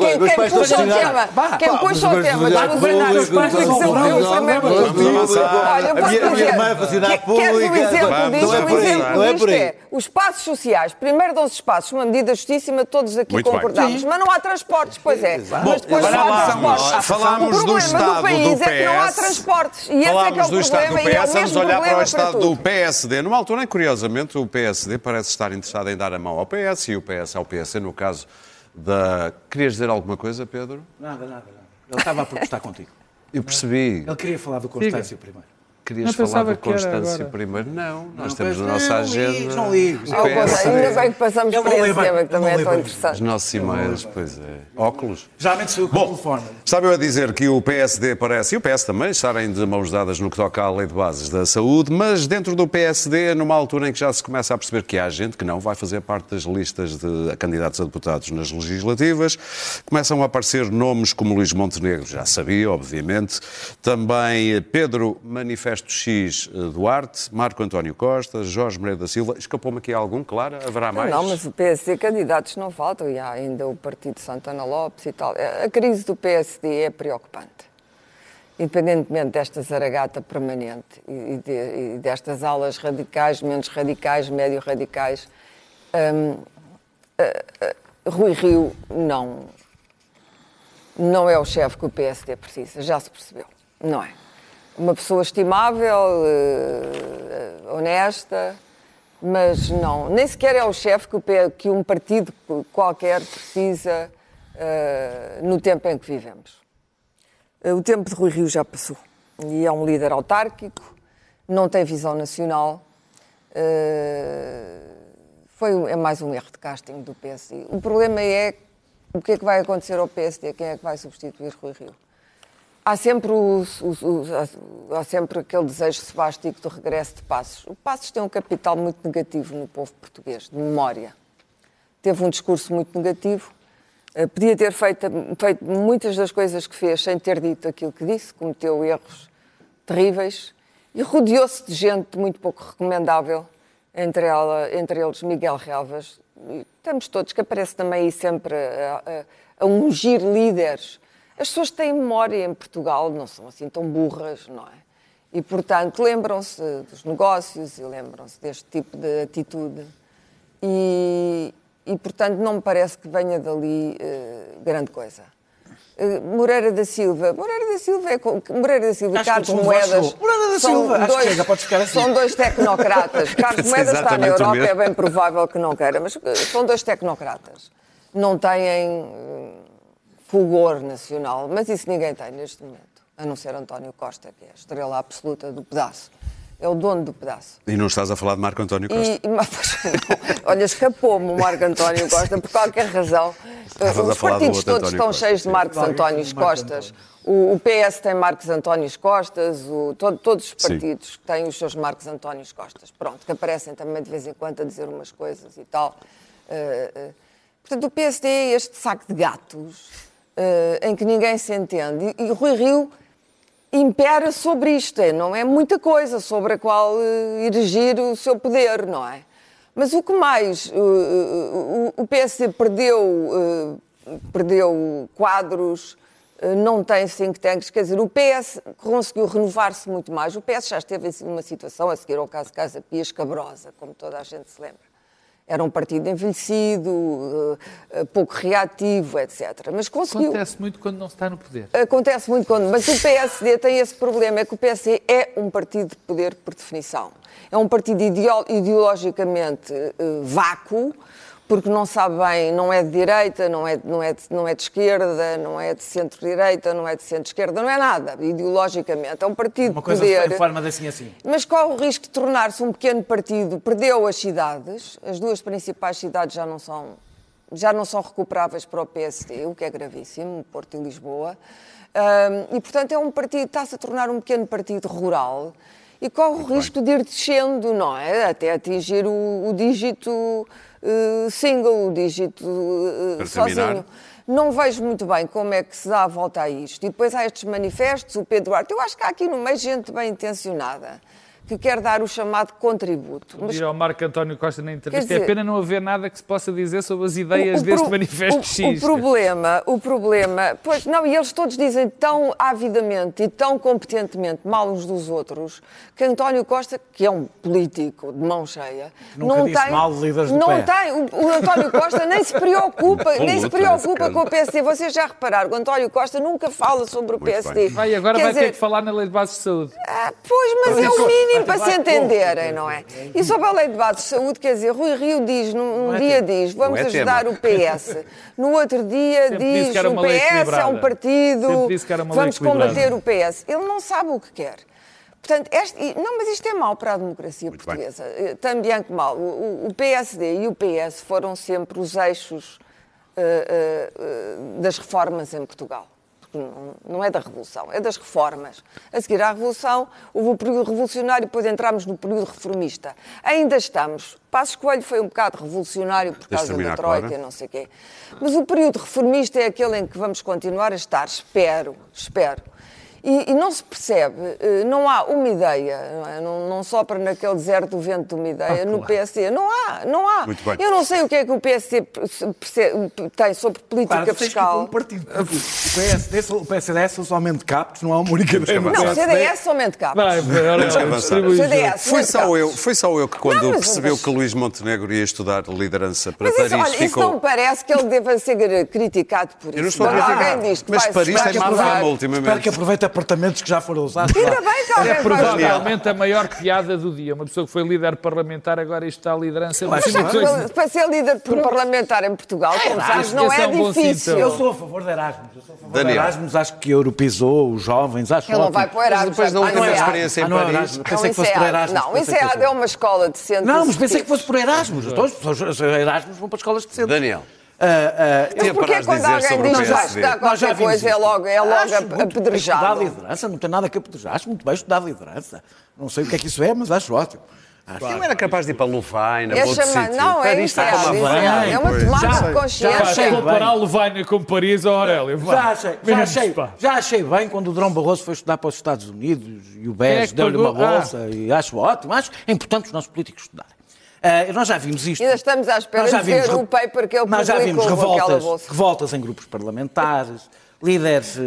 F: Quem, puxa o tema? Quem puxa o tema?
D: os
F: Mas o Renato,
E: meus pais
F: depois
E: são
F: dizer o
E: bravos,
F: primeiro
B: Vamos
F: ministro.
B: avançar.
F: Olha, eu
D: A
F: posso dizer,
D: irmã é funcionária
F: quer- queres o exemplo
B: Vamos,
F: disto?
B: não é
F: O
B: por aí,
F: exemplo
D: é
F: disto é os espaços sociais. Primeiro dão-se espaços, uma medida justíssima, todos aqui
B: Muito
F: concordamos. Mas não há transportes, pois é. Mas depois
B: falámos-
F: transportes.
B: falámos
F: o
B: do estado
F: do país
B: do
F: é que não há
B: PS.
F: transportes. E esse é que é
B: Falámos
F: o
B: do Estado do
F: e é
B: PS, vamos olhar para o Estado
F: tudo.
B: do PSD. Numa altura em, curiosamente, o PSD parece estar interessado em dar a mão ao PS e o PS ao PSD, no caso da... Querias dizer alguma coisa, Pedro?
E: Nada, nada, nada. Ele estava a protestar contigo.
B: Eu percebi.
E: Ele queria falar do Constâncio primeiro.
B: Querias
C: Não
B: falar do Constâncio primeiro? Não, nós
E: Não,
B: temos a nossa
E: não,
B: agenda.
E: ligo, não ligo.
B: o
F: Ah, é, ainda bem que passamos por esse tema, que também é tão
E: bem.
B: Os
F: interessante.
B: nossos e-mails, pois é. Óculos?
E: Geralmente sou
B: Bom,
E: telefono.
B: Estava eu a dizer que o PSD parece, e o PS também, estarem de mãos dadas no que toca à lei de bases da saúde, mas dentro do PSD, numa altura em que já se começa a perceber que há gente que não vai fazer parte das listas de candidatos a deputados nas legislativas, começam a aparecer nomes como Luís Montenegro, já sabia, obviamente, também Pedro Manifesto X Duarte, Marco António Costa, Jorge Moreira da Silva. Escapou-me aqui algum, Clara? Haverá mais?
F: Não, mas o PSD, candidatos não faltam, e há ainda o Partido Santana Lopes e tal. A crise do PSD é preocupante. Independentemente desta zaragata permanente e, de- destas alas radicais, menos radicais, médio radicais, hum, eh, eh, Rui Rio não, não é o chefe que o PSD precisa, já se percebeu, não é? Uma pessoa estimável, eh, honesta, mas não, nem sequer é o chefe que, um partido qualquer precisa eh, no tempo em que vivemos. Eh, O tempo de Rui Rio já passou e é um líder autárquico, não tem visão nacional. foi, é mais um erro de casting do PSD. O problema é o que é que vai acontecer ao PSD, quem é que vai substituir Rui Rio. Há sempre, o, o- o- há- sempre aquele desejo sebástico do regresso de Passos. O Passos tem um capital muito negativo no povo português, de memória. Teve um discurso muito negativo, eh, podia ter feito, feito muitas das coisas que fez sem ter dito aquilo que disse, cometeu erros terríveis e rodeou-se de gente muito pouco recomendável, entre, ela, entre eles Miguel Relvas. Estamos todos, que aparece também aí sempre a, a- a ungir líderes. As pessoas têm memória em Portugal, não são assim tão burras, não é? E, portanto, lembram-se dos negócios e lembram-se deste tipo de atitude. E, e, portanto, não me parece que venha dali eh, grande coisa. Eh, Moreira da Silva. Moreira da Silva é. com- Moreira da Silva e Carlos Moedas.
E: Moreira da
F: são
E: Silva, que
F: dois-
E: chega, pode ficar assim.
F: São dois tecnocratas. Carlos Moedas está na Europa, é bem provável que não queira, mas eh, são dois tecnocratas. Não têm fulgor nacional, mas isso ninguém tem neste momento, a não ser António Costa, que é a estrela absoluta do pedaço. É o dono do pedaço.
B: E não estás a falar de Marco António Costa?
F: E, mas, olha, escapou-me o Marco António Costa, por qualquer razão.
B: Estavas a
F: Os
B: falar do
F: partidos
B: outro
F: todos
B: António
F: estão
B: Costa,
F: cheios de
B: sim.
F: Marcos Antónios Costas. O, o PS tem Marcos Antónios Costas, o- to- todos os
B: Sim.
F: partidos têm os seus Marcos Antónios Costas. Pronto, que aparecem também de vez em quando a dizer umas coisas e tal. Eh, eh, portanto, o PSD é este saco de gatos eh, em que ninguém se entende. E, e Rui Rio impera sobre isto, é, não é muita coisa sobre a qual eh, erigir o seu poder, não é? Mas o que mais eh, o, PSD perdeu, perdeu quadros, não tem think tanks, quer dizer, o PS conseguiu renovar-se muito mais. O PS já esteve em uma situação, a seguir ao caso Casa Pia, escabrosa, como toda a gente se lembra. Era um partido envelhecido, eh, eh, pouco reativo, etc. Mas conseguiu.
C: Acontece muito quando não se está no poder.
F: Acontece muito quando. Mas o PSD tem esse problema: é que o PSD é um partido de poder por definição. É um partido ideo- ideologicamente eh, vácuo, porque não sabe bem, não é de direita, não é, não, é de, não é de esquerda, não é de centro-direita, não é de centro-esquerda, não é nada, ideologicamente. É um partido
E: Uma
F: de
E: coisa
F: poder.
E: em forma de assim assim.
F: Mas qual o risco de tornar-se um pequeno partido? Perdeu as cidades, as duas principais cidades já não são, já não são recuperáveis para o PSD, o que é gravíssimo, Porto e Lisboa. Ahm, e, portanto, é um partido, está-se a tornar um pequeno partido rural e corre o risco de ir descendo, não é? Até atingir o, o dígito eh, single, o dígito
B: terminar.
F: sozinho. Não vejo muito bem como é que se dá a volta a isto. E depois há estes manifestos, o Pedro Duarte. Eu acho que há aqui no meio gente bem intencionada que quer dar o chamado contributo. Mas
C: ao Marco António Costa na entrevista,
F: dizer-
C: é pena não haver nada que se possa dizer sobre as ideias
F: o
C: deste
F: pro-
C: manifesto
F: o,
C: X.
F: O problema, o problema, pois não, e eles todos dizem tão avidamente e tão competentemente mal uns dos outros que António Costa, que é um político de mão cheia,
E: Nunca
F: não
E: disse
F: tem,
E: mal de líderes do
F: não tem, o, o António Costa nem se preocupa, nem se preocupa com o. PSD. Vocês já repararam, o António Costa nunca fala sobre o
B: Muito
F: PSD.
B: bem.
C: Vai, agora
F: Quer
C: vai
F: dizer,
C: ter que falar na lei de bases de saúde.
F: ah, pois, mas é o mínimo para se entenderem, não é? E sobre a lei de bases de saúde, quer dizer, Rui Rio diz, num,
E: é
F: dia diz, vamos
B: é
F: ajudar o PS. No outro dia diz, o PS é um partido, vamos combater o PS. Ele não sabe o que quer. Portanto, este, não, mas isto é mau para a democracia
B: Muito
F: portuguesa. Eh, Também que mal. O, o- PSD e o PS foram sempre os eixos eh, eh, das reformas em Portugal. Não, é da Revolução, é das reformas. A seguir à Revolução, houve o período revolucionário, depois entramos no período reformista. Ainda estamos. Passos Coelho foi um bocado revolucionário por causa da Troika,
B: Clara.
F: não sei o quê. Mas o período reformista é aquele em que vamos continuar a estar, espero, espero. E, e não se percebe, eh, não há uma ideia, não, é? não, não sopra naquele deserto do vento de uma ideia no PSD. Não há, não há.
B: Muito bem.
F: Eu não sei o que é que o PSD tem sobre política
E: Claro,
F: fiscal.
E: um partido. O PSD, são- o PSD são somente captos, não há uma única ideia.
F: Não,
E: PSD.
F: CDS somente capos.
C: Vai, vai, distribui os
F: CDS,
B: Foi só, eu, foi só eu que, quando
F: Não,
B: percebeu
F: mas-
B: que Luís Montenegro ia estudar liderança para
F: Mas
B: Paris,
F: isso, olha, isso
B: ficou.
F: não me parece que ele deva ser criticado por isso.
B: Eu não estou a criticar. Mas Paris tem má fama ultimamente.
E: Espero que aproveite a apartamentos que já foram usados.
F: Ainda bem que alguém
C: É provavelmente a maior piada do dia. Uma pessoa que foi líder parlamentar agora está à liderança. Mas,
E: que
C: coisa-
F: Para ser líder parlamentar em Portugal, como sabes, não é
C: é um
F: difícil.
E: Eu sou a favor de Erasmus. Eu sou a favor
B: Daniel.
E: de Erasmus, acho que europeizou os jovens, acho
F: Ele não vai para o Erasmus.
B: depois teve
F: para o EAD.
B: experiência em
E: Ah, não,
B: Paris.
E: Erasmus.
F: Não,
E: Pensei que
F: isso
E: fosse
F: é
E: para. Erasmus.
F: Não, isso é é uma escola decente.
E: Não, mas pensei que fosse por Erasmus. Todos os Erasmus vão para escolas decentes.
B: Daniel,
E: Ah,
B: tinha
F: Mas porquê
B: para
F: quando
B: dizer
F: alguém diz
E: já
F: qualquer
E: vimos
F: coisa, é logo, é logo
E: bem estudar
F: apedrejado?
E: liderança, não tem nada que apedrejar. Acho muito bem estudar liderança. Não sei o que é que isso é, mas acho ótimo. Acho
B: não era capaz de ir para Lufaina,
F: É
B: para outro
F: chamar,
B: sítio.
F: não, é isso, é,
B: é
F: é, é uma tomada de
E: Já- já
F: consciência.
E: achei
C: comparar Levaina com Paris, ó Aurélio.
E: Já achei, já, achei, já achei bem quando o Drão Barroso foi estudar para os Estados Unidos e o
C: é
E: BES
C: que
E: deu-lhe uma?
C: Ah.
E: bolsa e acho ótimo. Acho é importante os nossos políticos estudarem. Ah, nós já vimos isto.
F: Ainda estamos à espera
E: Nós já
F: de ver
E: vimos
F: o paper que ele
E: Nós já vimos revoltas, revoltas em grupos parlamentares, líderes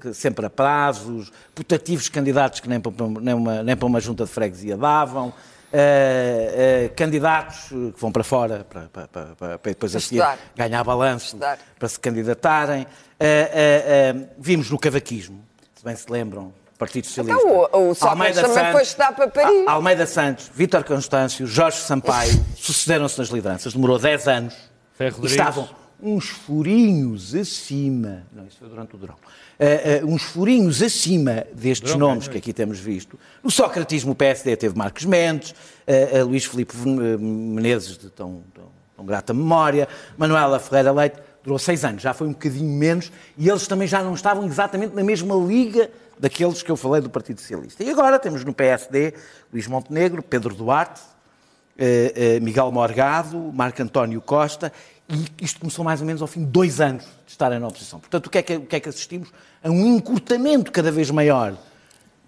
E: que sempre a prazos, putativos candidatos que nem para, nem uma, nem para uma junta de freguesia davam, eh, eh, candidatos que vão para fora para, para, para, para depois a seguir ganhar balanço
F: Estudar.
E: para se candidatarem. Eh, vimos no cavaquismo, se bem se lembram, Partido Socialista.
F: Então, o- o Sócrates também foi estudar para Paris.
E: Almeida Santos, Vítor Constâncio, Jorge Sampaio sucederam-se nas lideranças. Demorou 10 anos. E estavam uns furinhos acima. Não, isso foi durante o Durão. Eh, eh, uns furinhos acima destes
C: Durão,
E: nomes
C: não é
E: que aqui temos visto. No socratismo, o PSD teve Marcos Mendes, eh, Luís Filipe Menezes, de tão, tão, tão grata memória, Manuela Ferreira Leite, durou seis anos, já foi um bocadinho menos, e eles também já não estavam exatamente na mesma liga daqueles que eu falei do Partido Socialista. E agora temos no PSD Luís Montenegro, Pedro Duarte, eh, eh, Miguel Morgado, Marco António Costa, e isto começou mais ou menos ao fim de dois anos de estarem na oposição. Portanto, o que é que, o que, é que assistimos? A um encurtamento cada vez maior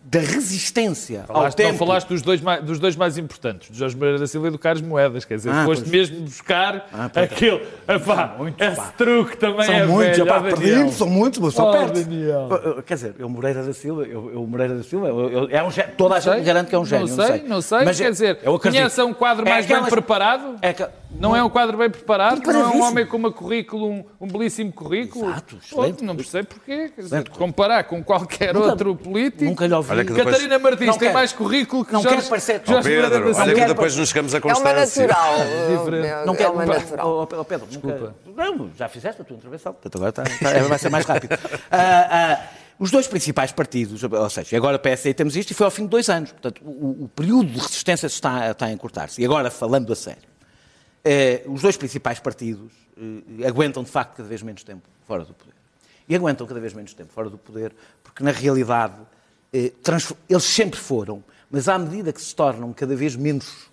E: da resistência ao
C: Falaste, não
E: tempo.
C: falaste dos dois, mais, dos dois mais importantes, do Jorge Moreira da Silva e do Carlos Moedas. Quer dizer,
E: Ah,
C: foste
E: pois.
C: mesmo buscar
E: Ah,
C: aquele. Epá, esse truque também
E: São
C: é
E: muitos,
C: velho. ó, Daniel.
E: perdi são muitos, mas só
C: Oh,
E: perto.
C: Daniel.
E: Quer dizer, eu Moreira da Silva, eu, eu Moreira da Silva, eu- eu- é um gé- toda a
C: Sei,
E: gente garante que é um gênio.
C: Não sei, não sei.
E: Mas
C: quer
E: é-
C: dizer,
E: eu acredito.
C: conhece um quadro
E: É
C: mais bem
E: aquelas-
C: preparado?
E: É que-
C: Não é um quadro bem preparado? Não é um homem com uma currículo, um, um belíssimo currículo?
E: Exato,
C: Pô,
E: excelente.
C: Não percebo porquê. Quer dizer, comparar com qualquer
E: Nunca-
C: outro político.
E: Nunca lhe ouvi.
B: Olha que depois-
C: Catarina Martins
E: Não
C: tem
E: quero.
C: mais currículo que
E: Não
C: Jorge,
E: quero parecer-
C: Jorge
B: Pedro,
C: Moreira da
B: olha que depois nos chegamos a
F: É uma
B: Constância.
F: natural. É-
E: Não
F: é
E: quero.
F: uma natural.
E: oh, oh, Pedro, nunca- não, já fizeste a tua intervenção. Portanto, agora está- está- vai ser mais rápido. Ah, ah, os dois principais partidos, ou seja, agora PSD temos isto e foi ao fim de dois anos. Portanto, o, o período de resistência está, está a encurtar-se. E agora, falando a sério, os dois principais partidos eh, aguentam, de facto, cada vez menos tempo fora do poder. E aguentam cada vez menos tempo fora do poder, porque, na realidade, eh, eles sempre foram, mas à medida que se tornam cada vez menos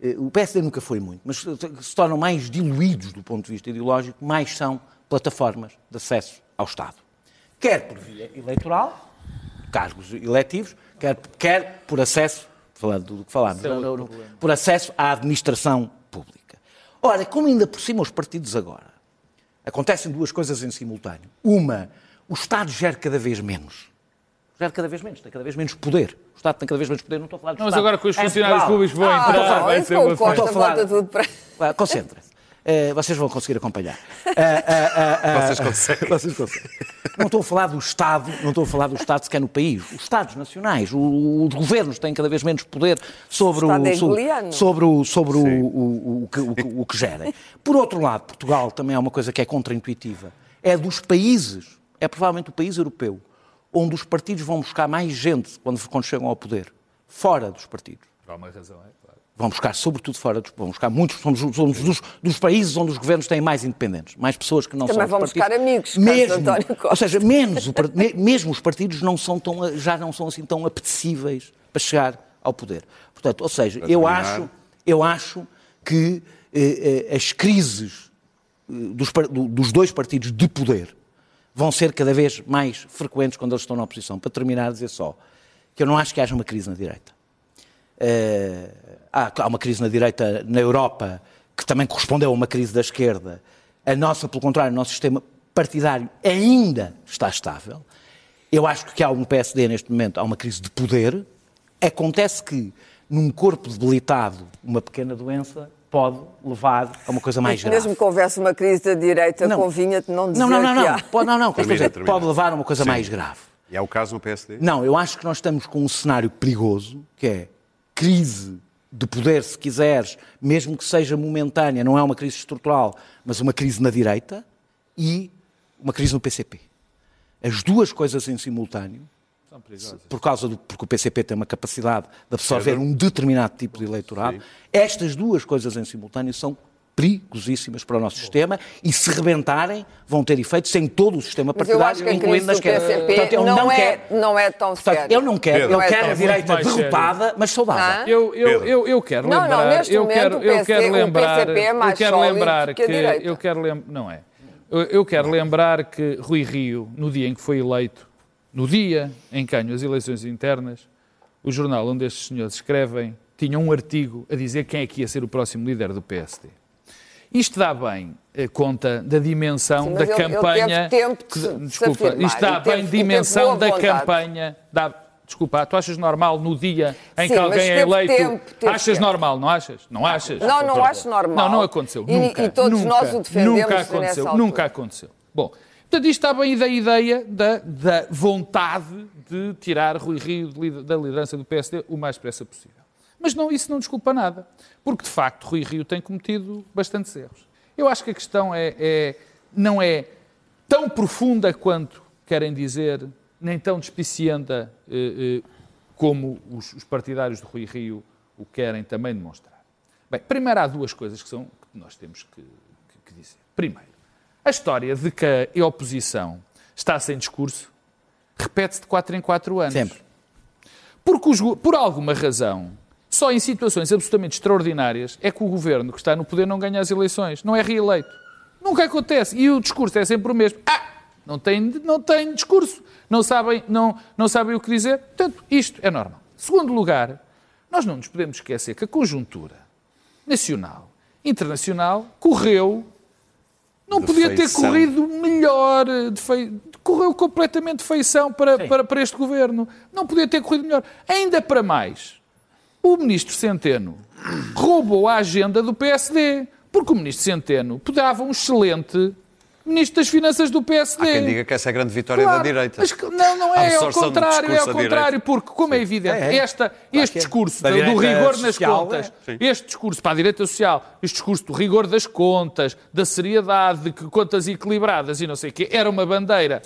E: eh, o PSD nunca foi muito, mas se tornam mais diluídos do ponto de vista ideológico, mais são plataformas de acesso ao Estado. Quer por via eleitoral, cargos eletivos, quer, quer por acesso, falando do que falámos,
C: é
E: não, não, não, por acesso à administração. Ora, como ainda por cima os partidos agora, acontecem duas coisas em simultâneo. Uma, o Estado gera cada vez menos. Gera cada vez menos, tem cada vez menos poder. O Estado tem cada vez menos poder, não estou a falar do
C: Não, mas
E: Estado.
C: agora com os
E: Em
C: funcionários
E: Portugal.
C: públicos vão
F: Ah,
C: entrar, vai
F: isso
C: ser uma
F: Costa
E: Estou a falar-
F: volta
E: Eh, vocês vão conseguir acompanhar. Ah,
B: Vocês conseguem.
E: vocês conseguem. Não estou a falar do Estado, não estou a falar do Estado sequer no país. Os Estados nacionais, os governos têm cada vez menos poder sobre
F: O
E: sobre, sobre, o, sobre o, o, o, que, o, o que gerem. Por outro lado, Portugal também é uma coisa que é contraintuitiva. É dos países, é provavelmente o país europeu, onde os partidos vão buscar mais gente quando, quando chegam ao poder. Fora dos partidos
C: Por alguma razão, é claro.
E: Vão buscar, sobretudo fora dos. Vão buscar muitos. Somos, somos dos, dos países onde os governos têm mais independentes, mais pessoas que não
F: Também
E: são.
F: vão
E: dos
F: buscar amigos,
E: mesmo,
F: António Costa.
E: Ou seja, menos o mesmo os partidos não são tão, já não são assim tão apetecíveis para chegar ao poder. Portanto, ou seja, eu
B: terminar.
E: acho, eu acho que eh, eh, as crises eh, dos, dos dois partidos de poder vão ser cada vez mais frequentes quando eles estão na oposição. Para terminar, dizer só que eu não acho que haja uma crise na direita. Eh, há, há uma crise na direita na Europa que também correspondeu a uma crise da esquerda. A nossa, pelo contrário, o nosso sistema partidário ainda está estável. Eu acho que há um PSD neste momento, há uma crise de poder. Acontece que num corpo debilitado, uma pequena doença pode levar a uma coisa mais grave.
F: Mesmo que houvesse uma crise da direita,
E: Não.
F: convinha-te não dizer
E: Não, não, não,
F: que
E: não.
F: há.
E: Pode, não, não.
B: Termina,
E: dizer,
B: termina.
E: pode levar a uma coisa mais grave.
B: E é o caso no PSD?
E: Não, eu acho que nós estamos com um cenário perigoso, que é crise de poder, se quiseres, mesmo que seja momentânea, não é uma crise estrutural, mas uma crise na direita e uma crise no PCP. As duas coisas em simultâneo, por causa do, porque o PCP tem uma capacidade de absorver um determinado tipo de eleitorado, estas duas coisas em simultâneo são perigosíssimas para o nosso sistema e se rebentarem vão ter efeitos em todo o sistema
F: eu
E: partidário,
F: que
E: incluindo
F: crise
E: na
F: do
E: esquerda.
F: PCP
E: Portanto, ele
F: não, é,
E: quer-
F: não é tão
E: Portanto,
F: sério.
E: ele não quer,
B: Pedro.
E: ele
F: É
E: a direita derrotada, mas saudável.
F: Hã?
C: Eu, eu, eu, eu quero
F: Não, não,
C: lembrar,
F: neste
C: eu
F: momento
C: quero, eu
F: PC
C: quero
F: o
C: lembrar,
F: PCP é mais
C: eu quero
F: sólido
C: lembrar
F: que a direita.
C: eu quero lembrar, não é. Eu, eu quero lembrar que Rui Rio, no dia em que foi eleito, no dia em que ganhou as eleições internas, o jornal onde estes senhores escrevem tinha um artigo a dizer quem é que ia ser o próximo líder do PSD. Isto dá bem eh, conta da dimensão
F: Sim,
C: da
F: ele
C: campanha.
F: tempo de
C: que-
F: se- de se
C: desculpa,
F: afirmar
C: isto dá bem dimensão da
F: vontade.
C: campanha. Dá, desculpa, tu achas normal no dia em
F: Sim,
C: que alguém é eleito?
F: tempo,
C: achas
F: tempo.
C: normal, não achas? Não achas?
F: Não, não acho normal.
C: Não, não aconteceu.
F: E-
C: nunca.
F: e todos
C: nunca,
F: nós o defendemos
C: Nunca aconteceu. Nunca aconteceu. Bom, portanto, isto está bem da ideia da, da vontade de tirar Rui Rio de da liderança do PSD o mais depressa possível. Mas não, isso não desculpa nada, porque de facto Rui Rio tem cometido bastantes erros. Eu acho que a questão é, é- não é tão profunda quanto querem dizer, nem tão despicienta eh, eh, como os, os partidários de Rui Rio o querem também demonstrar. Bem, primeiro há duas coisas que, são, que nós temos que, que- que dizer. Primeiro, a história de que a oposição está sem discurso repete-se de 4 em 4 anos.
E: Sempre.
C: Porque, os por alguma razão, só em situações absolutamente extraordinárias é que o governo que está no poder não ganha as eleições, não é reeleito. Nunca acontece. E o discurso é sempre o mesmo. Ah, não tem, não tem discurso. Não sabem, não, não sabem o que dizer. Portanto, isto é normal. Segundo lugar, nós não nos podemos esquecer que a conjuntura nacional, internacional, correu não
B: De
C: podia ter
B: feição.
C: corrido melhor, de fei- correu completamente de feição para, para, para este governo. Não podia ter corrido melhor. Ainda para mais, o ministro Centeno roubou a agenda do PSD, porque o ministro Centeno dava um excelente ministro das Finanças do PSD.
B: Há quem diga que essa é a grande vitória
C: Claro,
B: da direita.
C: mas que- não, não é, é ao contrário, é ao contrário, porque, como é evidente,
E: É, é.
C: esta, este
E: que é.
C: discurso do, do rigor nas
E: social,
C: contas,
E: é.
B: Sim.
C: este discurso para a direita social, este discurso do rigor das contas, da seriedade, de que contas equilibradas e não sei o quê, era uma bandeira.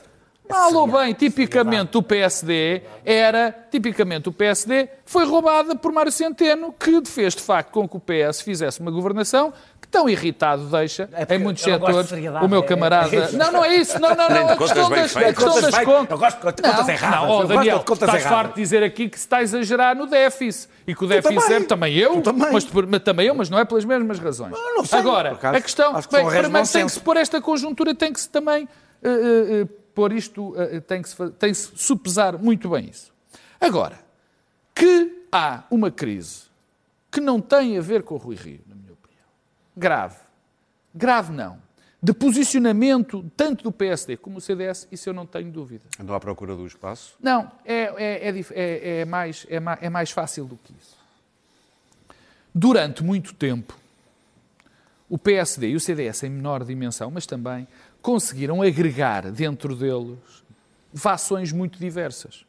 C: Mal ou bem, tipicamente o PSD era, tipicamente o PSD foi roubada por Mário Centeno, que fez de facto com que o PS fizesse uma governação que tão irritado deixa
E: É
C: em muitos
E: não
C: setores. O meu
E: é-
C: camarada.
E: é.
C: Não, não é isso. Não, não, não. A questão das, a questão
E: Contas
C: das contas.
E: eu gosto de contas
C: Não,
E: erradas.
C: Não,
E: gosto
C: Daniel,
E: de contas
C: estás farto de dizer aqui que se está a exagerar no déficit. E que o déficit
E: também.
C: é também eu,
E: também.
C: Mas, mas também eu, mas não é pelas mesmas razões.
E: não sei,
C: Agora,
E: acaso,
C: a questão,
E: que
C: bem, primeiro tem que se pôr esta conjuntura, tem que se também eh, eh, eh, pôr isto, eh, tem que se, tem se supesar muito bem isso. Agora, que há uma crise que não tem a ver com o Rui Rio, na minha opinião. Grave. Grave não. De posicionamento tanto do PSD como do CDS, isso eu não tenho dúvida.
B: Andou à procura do espaço.
C: Não, é, é, é é- é mais, é, ma- é mais fácil do que isso. Durante muito tempo, o PSD e o CDS, em menor dimensão, mas também, conseguiram agregar dentro deles fações muito diversas.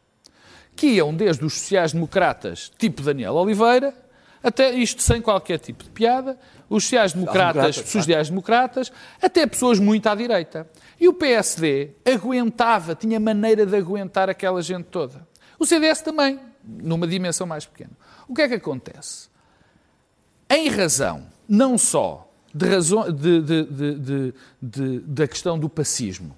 C: Que iam desde os sociais-democratas, tipo Daniel Oliveira, até isto sem qualquer tipo de piada, os sociais-democratas,
E: Sociais-democratas,
C: sociais-democratas, até pessoas muito à direita. E o PSD aguentava, tinha maneira de aguentar aquela gente toda. O CDS também, numa dimensão mais pequena. O que é que acontece? Em razão, não só de razão, de- de- de- de- de- da questão do pacismo,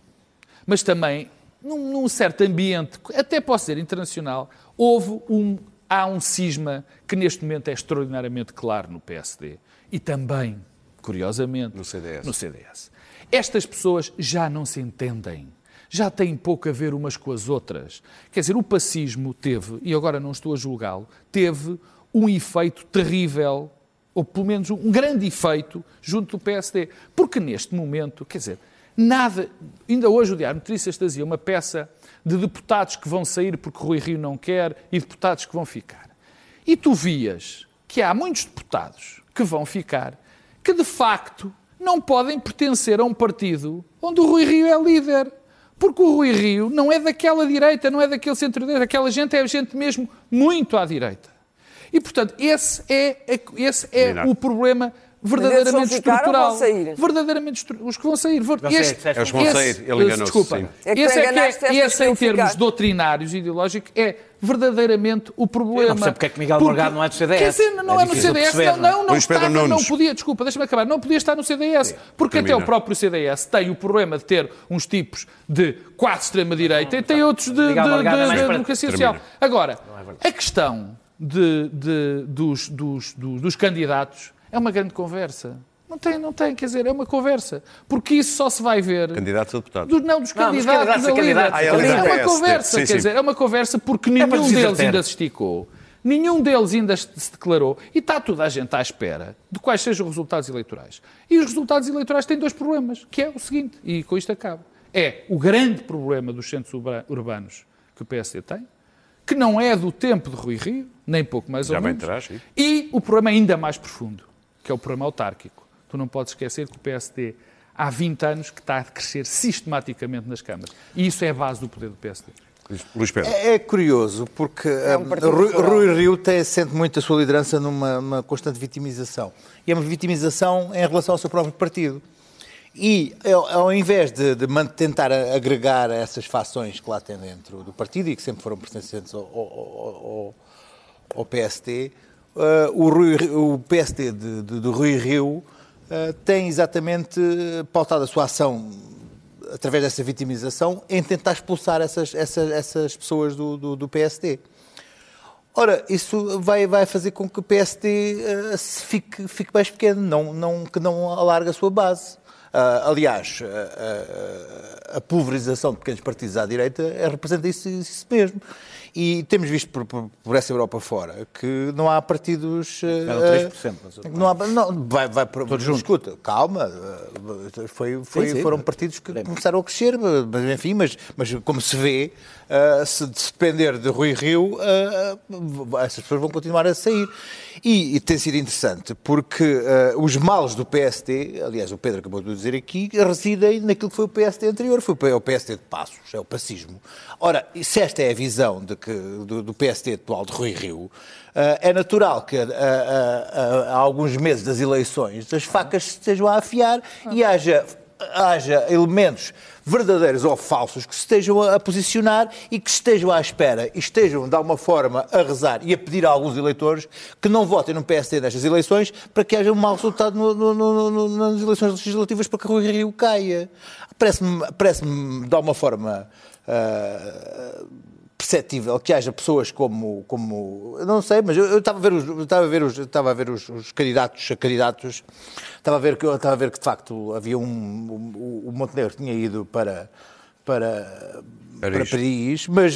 C: mas também num, num certo ambiente, até pode ser internacional, houve um, há um cisma que neste momento é extraordinariamente claro no PSD e também, curiosamente,
B: No CDS.
C: no CDS. Estas pessoas já não se entendem. Já têm pouco a ver umas com as outras. Quer dizer, o pacismo teve, e agora não estou a julgá-lo, teve um efeito terrível, ou pelo menos um grande efeito, junto do PSD. Porque neste momento, quer dizer, nada. Ainda hoje o Diário Notícias trazia uma peça de deputados que vão sair porque Rui Rio não quer e deputados que vão ficar. E tu vias que há muitos deputados que vão ficar que de facto não podem pertencer a um partido onde o Rui Rio é líder. Porque o Rui Rio não é daquela direita, não é daquele centro-direita. Aquela gente é gente mesmo muito à direita. E, portanto, esse é, esse é o problema
F: Mas eles
C: verdadeiramente
F: vão ficar ou
C: estrutural.
F: vão sair?
C: Verdadeiramente estru- os que vão sair. Este-
E: disseste.
B: Eles vão sair, ele enganou-se,
C: Desculpa.
B: sim.
F: É que
C: esse é que é, esse
F: que
C: em termos
F: ficar.
C: doutrinários e ideológicos é verdadeiramente o problema.
E: Eu não percebo porque é que Miguel Morgado não é do CDS.
C: Quer dizer, não
E: É
C: é, no CDS,
E: perceber,
C: não,
E: não é?
C: não, estava, não podia, desculpa, deixa-me acabar, não podia estar no CDS, porque
B: termina.
C: até o próprio CDS tem o problema de ter uns tipos de quase extrema-direita e tem outros de, de,
E: Morgado é
C: de- de democracia
B: Termina.
C: social. Agora, a questão de, de- dos, dos, dos, dos candidatos é uma grande conversa. Não tem, não tem, quer dizer, é uma conversa. Porque isso só se vai ver
B: Candidatos a deputados.
C: do- não, dos
E: Não, dos
C: candidatos,
E: candidatos a
C: líder.
E: candidatos.
B: Ah, é a
C: é uma conversa,
B: Sim,
C: quer
B: sim.
C: dizer, é uma conversa porque
E: para
C: nenhum deles ainda se esticou, nenhum deles ainda se declarou e está toda a gente à espera de quais sejam os resultados eleitorais. E os resultados eleitorais têm dois problemas, que é o seguinte, e com isto acabo, é o grande problema dos centros urba- urbanos que o PSD tem, que não é do tempo de Rui Rio, nem pouco mais
B: Já
C: ou
B: bem
C: menos,
B: terás,
C: e o problema ainda mais profundo, que é o problema autárquico. Tu não podes esquecer que o PSD há 20 anos que está a crescer sistematicamente nas câmaras. E isso é a base do poder do PSD.
B: Luís- Pedro.
D: É, é curioso, porque
F: É um partido
D: Rui. Rui Rio tem, sente muito a sua liderança numa, numa constante vitimização. E é uma vitimização em relação ao seu próprio partido. E ao, ao invés de, de tentar agregar essas fações que lá tem dentro do partido e que sempre foram pertencentes ao, ao- ao- ao- ao PSD, eh, o, Rui- o PSD de, de- do Rui Rio eh, tem exatamente eh, pautado a sua ação através dessa vitimização, em tentar expulsar essas, essas, essas pessoas do, do, do PSD. Ora, isso vai, vai fazer com que o eh, se fique, fique mais pequeno, não, não, que não alargue a sua base. Ah, aliás, a, a- a pulverização de pequenos partidos à direita eh, representa isso, isso mesmo. E temos visto por, por- por essa Europa fora que não há partidos. eh,
E: Eram 3%, mas-
D: não há, não, vai, vai por, Escuta, calma. eh, Foi, foi,
E: Sim, sim.
D: foram partidos que começaram a crescer, mas enfim, mas, mas como se vê, eh, se, depender de Rui Rio, eh, essas pessoas vão continuar a sair. E, e tem sido interessante, porque eh, os males do PSD, aliás, o Pedro acabou de dizer aqui, residem naquilo que foi o PSD anterior, foi o PSD de Passos, é o pacismo. Ora, se esta é a visão de que, do, do PSD atual de Rui Rio, eh, é natural que eh, eh, há alguns meses das eleições as facas estejam a afiar e haja haja elementos verdadeiros ou falsos que se estejam a posicionar e que estejam à espera e estejam, de alguma forma, a rezar e a pedir a alguns eleitores que não votem no PSD nestas eleições para que haja um mau resultado no- no- no- nas eleições legislativas para que Rui Rio caia. Parece-me, parece-me de alguma forma, ah, perceptível que haja pessoas como, como não sei, mas eu, eu estava a ver os, eu estava a ver os, eu estava a ver os, os candidatos, a candidatos, estava a ver que estava a ver que de facto havia um, um- o Montenegro tinha ido para para
B: Paris.
D: para Paris, mas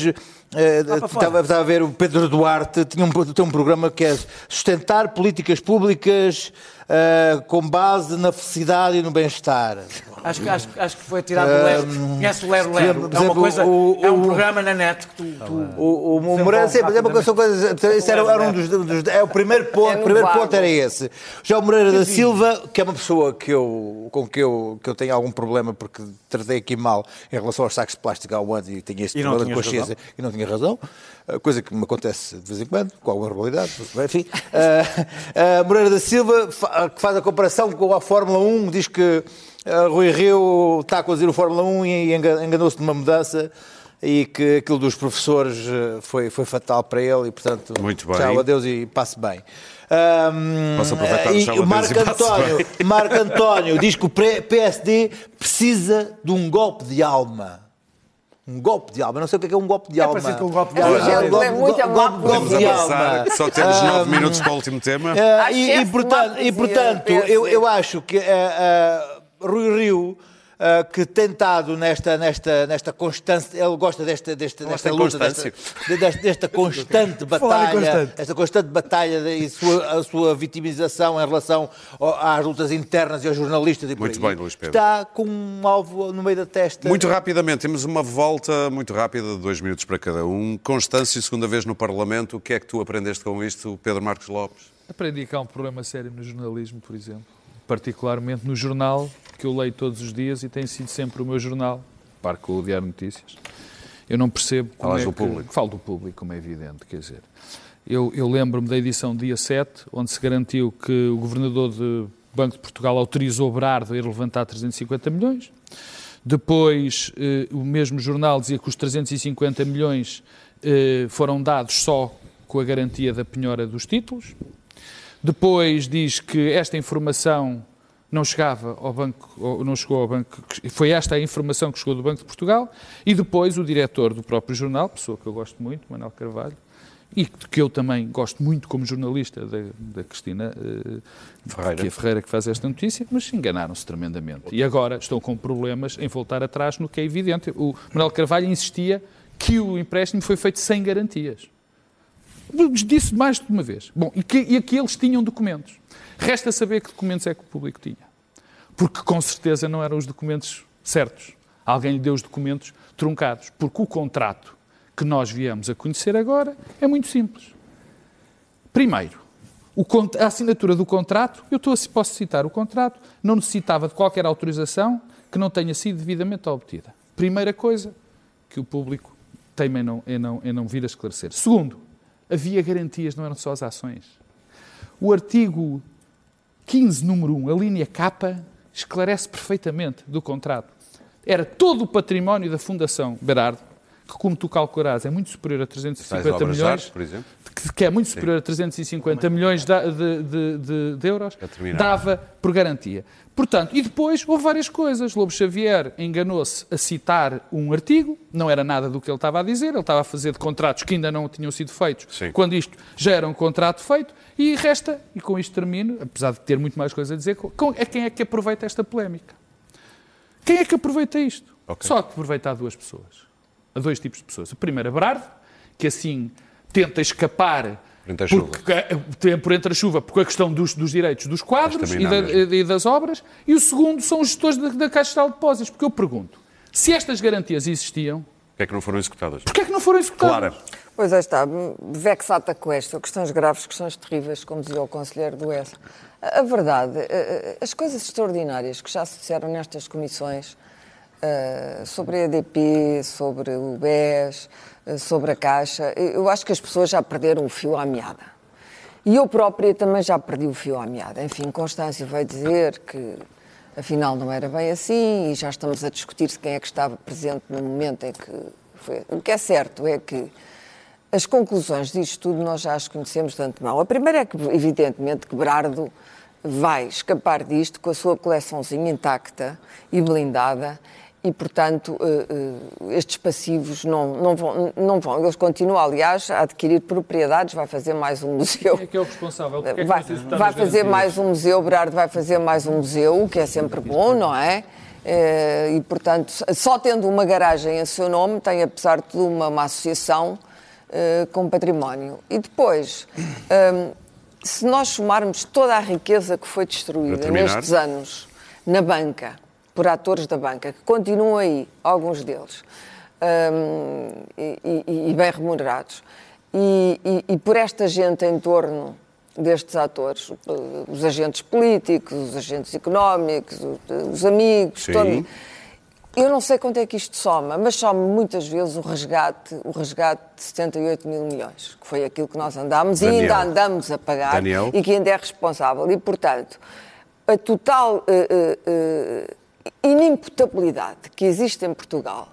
E: para fora.
D: estava, estava a ver o Pedro Duarte tinha um, tem um programa que é sustentar políticas públicas eh, com base na felicidade e no bem-estar.
E: Acho, que- acho, acho que foi tirado do Lero. Conhece o Lero Lero? É uma coisa.
D: o-
E: é um
D: o-
E: programa na net que tu. tu-
D: O, o, o Moreira, sim, mas é uma são coisas. Isso era, um dos, É o primeiro ponto.
F: É
D: o
F: no
D: primeiro ponto era esse. Já o Moreira da Silva, que é uma pessoa que eu, com que eu, que eu tenho algum problema porque tratei aqui mal em relação aos sacos de plástico há um ano e tinha este problema de consciência e não tinha razão. eh, Coisa que me acontece de vez em quando, com alguma regularidade, enfim. Eh, eh, Moreira da Silva, que faz a comparação com a Fórmula 1, diz que Rui Rio está a conduzir o Fórmula 1 e enga- enganou-se numa mudança e que aquilo dos professores eh, foi, foi fatal para ele e, portanto,
B: Muito bem.
D: tchau, adeus e passe bem. Ahm,
B: Posso aproveitar o
D: e
B: tchau,
D: Marco António,
B: bem.
D: Marco António diz que o PSD precisa de um golpe de alma. Um golpe de alma. Não sei o que é que é um golpe de
E: É
D: alma.
E: parecido com um golpe de
F: É
E: alma.
F: um golpe-
D: golpe-
F: é muito
D: golpe-
F: má
D: golpe
B: Vamos
D: de alma.
B: só temos nove minutos para o último tema.
D: Ah,
F: Há
D: e, e, portanto, e, portanto eu, eu acho que ah, ah, Rui Rio, ah, que tem estado nesta, nesta, nesta constante, ele gosta desta, desta, desta luta, desta,
B: constância.
D: desta, desta constante batalha,
E: constante.
D: esta constante batalha de- e sua, a sua vitimização em relação ao- às lutas internas e aos jornalistas e
B: Muito bem, Luís Pedro.
D: Está com um alvo no meio da testa.
B: Muito rapidamente, temos uma volta muito rápida de dois minutos para cada um. Constância, segunda vez no Parlamento. O que é que tu aprendeste com isto, Pedro Marcos Lopes?
C: Aprendi que há um problema sério no jornalismo, por exemplo. Particularmente no jornal, que eu leio todos os dias e tem sido sempre o meu jornal par com o Diário Notícias. Eu não percebo como
B: Falas
C: é
B: do
C: que...
B: público.
C: Falo do público, como é evidente, quer dizer. Eu, eu lembro-me da edição dia 7, onde se garantiu que o Governador do Banco de Portugal autorizou Berardo a ir levantar 350 milhões. Depois, eh, o mesmo jornal dizia que os 350 milhões eh, foram dados só com a garantia da penhora dos títulos. Depois diz que esta informação não chegava ao banco, não chegou ao banco, foi esta a informação que chegou do Banco de Portugal, e depois o diretor do próprio jornal, pessoa que eu gosto muito, Manuel Carvalho, e que eu também gosto muito como jornalista da, da Cristina eh,
B: Ferreira.
C: que é Ferreira que faz esta notícia, mas enganaram-se tremendamente. E agora estão com problemas em voltar atrás no que é evidente. O Manuel Carvalho insistia que o empréstimo foi feito sem garantias. Disse mais de uma vez. Bom, e que, e que eles tinham documentos. Resta saber que documentos é que o público tinha. Porque com certeza não eram os documentos certos. Alguém lhe deu os documentos truncados. Porque o contrato que nós viemos a conhecer agora é muito simples. Primeiro, a assinatura do contrato, eu estou posso citar o contrato, não necessitava de qualquer autorização que não tenha sido devidamente obtida. Primeira coisa que o público teima em não, em não, em não vir a esclarecer. Segundo, havia garantias, não eram só as ações. O artigo 15, número 1, a linha K, esclarece perfeitamente do contrato. Era todo o património da Fundação Berardo, que, como tu calcularás, é muito superior a
B: Tais
C: 350
B: obras de
C: milhões
B: arte, por exemplo.
C: Que, é muito superior a 350 milhões de, de- de- de- euros, dava por garantia. Portanto, e depois houve várias coisas. Lobo Xavier enganou-se a citar um artigo, não era nada do que ele estava a dizer, ele estava a fazer de contratos que ainda não tinham sido feitos,
B: Sim.
C: quando isto já era um contrato feito, e resta, e com isto termino, apesar de ter muito mais coisa a dizer, com, é quem é que aproveita esta polémica? Quem é que aproveita isto?
B: Ok.
C: Só que aproveita a duas pessoas. A dois tipos de pessoas. A Berardo, que assim tenta escapar
B: Por entre a chuva.
C: porque, por entre a chuva, por a questão dos, dos direitos dos quadros e, da- e das obras. E o segundo são os gestores da, da Caixa de Depósitos. Porque eu pergunto, se estas garantias existiam,
B: Porquê é que não foram executadas?
C: porquê é que não foram executadas?
B: Clara.
F: Pois aí está, vexata questa, questões graves, questões terríveis, como dizia o conselheiro do ESA. A verdade, as coisas extraordinárias que já se disseram nestas comissões, eh, sobre a EDP, sobre o BES, eh, sobre a Caixa, eu acho que as pessoas já perderam o fio à meada. E eu própria também já perdi o fio à meada. Enfim, Constância veio dizer que afinal não era bem assim e já estamos a discutir se quem é que estava presente no momento em que foi. O que é certo é que as conclusões disto tudo nós já as conhecemos de antemão. A primeira é que, evidentemente, que Berardo vai escapar disto com a sua coleçãozinha intacta e blindada e, portanto, eh, eh, estes passivos não, não, vão, não vão. Eles continuam, aliás, a adquirir propriedades, vai fazer mais um museu.
C: Quem é que é o responsável? É que
F: Vai,
C: executaram
F: vai fazer
C: garantias?
F: mais um museu, Berardo vai fazer mais um museu, o que é sempre bom, não é? Eh, E, portanto, só tendo uma garagem a seu nome, tem, apesar de tudo, uma, uma associação com património. E depois, hum, se nós somarmos toda a riqueza que foi destruída nestes anos na banca, por atores da banca, que continuam aí, alguns deles, hum, e, e- e bem remunerados, e, e- e por esta gente em torno destes atores, os agentes políticos, os agentes económicos, os, os amigos,
B: Sim.
F: todo- eu não sei quanto é que isto soma, mas soma muitas vezes o resgate, o resgate de 78 mil milhões, que foi aquilo que nós andámos e
B: Daniel.
F: ainda andamos a pagar
B: Daniel.
F: e que ainda é responsável. E, portanto, a total eh, eh, eh, inimputabilidade que existe em Portugal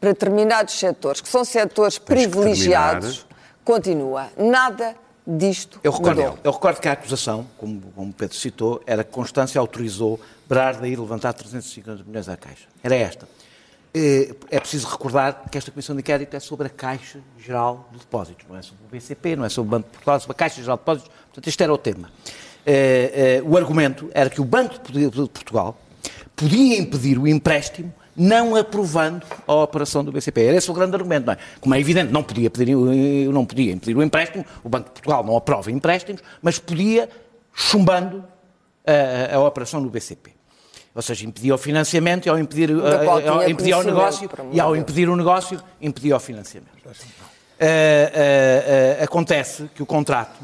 F: para determinados setores, que são setores
B: Tens
F: privilegiados, continua. Nada disto
E: Eu recordo,
F: mudou.
E: eu recordo que a acusação, como, como Pedro citou, era que Constância autorizou Berardo a ir levantar 350 milhões à Caixa. Era esta. Eh, É preciso recordar que esta Comissão de Inquérito é sobre a Caixa Geral de Depósitos, não é sobre o BCP, não é sobre o Banco de Portugal, é sobre a Caixa Geral de Depósitos. Portanto, este era o tema. Eh, eh, O argumento era que o Banco de Portugal podia impedir o empréstimo não aprovando a operação do BCP. Era esse o grande argumento, não é? Como é evidente, não podia, pedir, eh, não podia impedir o empréstimo, o Banco de Portugal não aprova empréstimos, mas podia chumbando a, a operação do BCP. Ou seja, impedia o financiamento e ao impedir, eh, ao impedir o negócio e ao impedir o negócio, impedia o financiamento. Eh, eh, eh, acontece que o contrato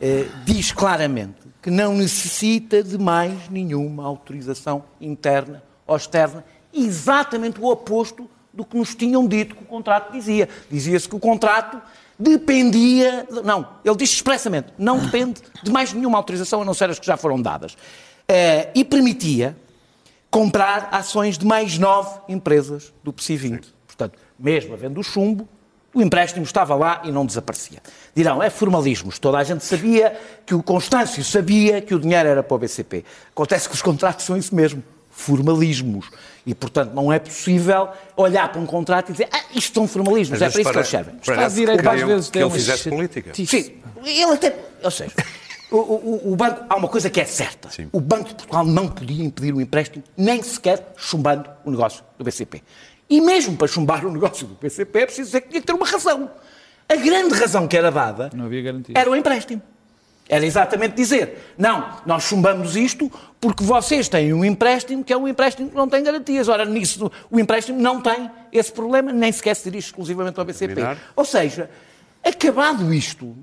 E: eh, diz claramente que não necessita de mais nenhuma autorização interna ou externa exatamente o oposto do que nos tinham dito que o contrato dizia. Dizia-se que o contrato dependia. Não, ele diz expressamente, não depende de mais nenhuma autorização a não ser as que já foram dadas. Eh, e permitia comprar ações de mais nove empresas do PSI 20. Portanto, mesmo havendo o chumbo, o empréstimo estava lá e não desaparecia. Dirão, é formalismos. Toda a gente sabia que o Constâncio sabia que o dinheiro era para o BCP. Acontece que os contratos são isso mesmo, formalismos. E, portanto, não é possível olhar para um contrato e dizer, ah, isto são formalismos,
B: Mas
E: é para isso que
B: para-
E: eles servem.
B: Parece
C: direito
B: que
C: às vezes
B: que ele fizesse política.
E: Sim, ele até. Ou seja, o, o- o banco. Há uma coisa que é certa.
B: Sim.
E: O Banco de Portugal não podia impedir o empréstimo, nem sequer chumbando o negócio do BCP. E mesmo para chumbar o negócio do BCP é preciso dizer que tinha que ter uma razão. A grande razão que era dada
C: Não havia garantia.
E: era o empréstimo. Era exatamente dizer, não, nós chumbamos isto porque vocês têm um empréstimo que é um empréstimo que não tem garantias. Ora, nisso, o empréstimo não tem esse problema, nem sequer se dirige exclusivamente ao BCP.
B: Terminar.
E: Ou seja, acabado isto,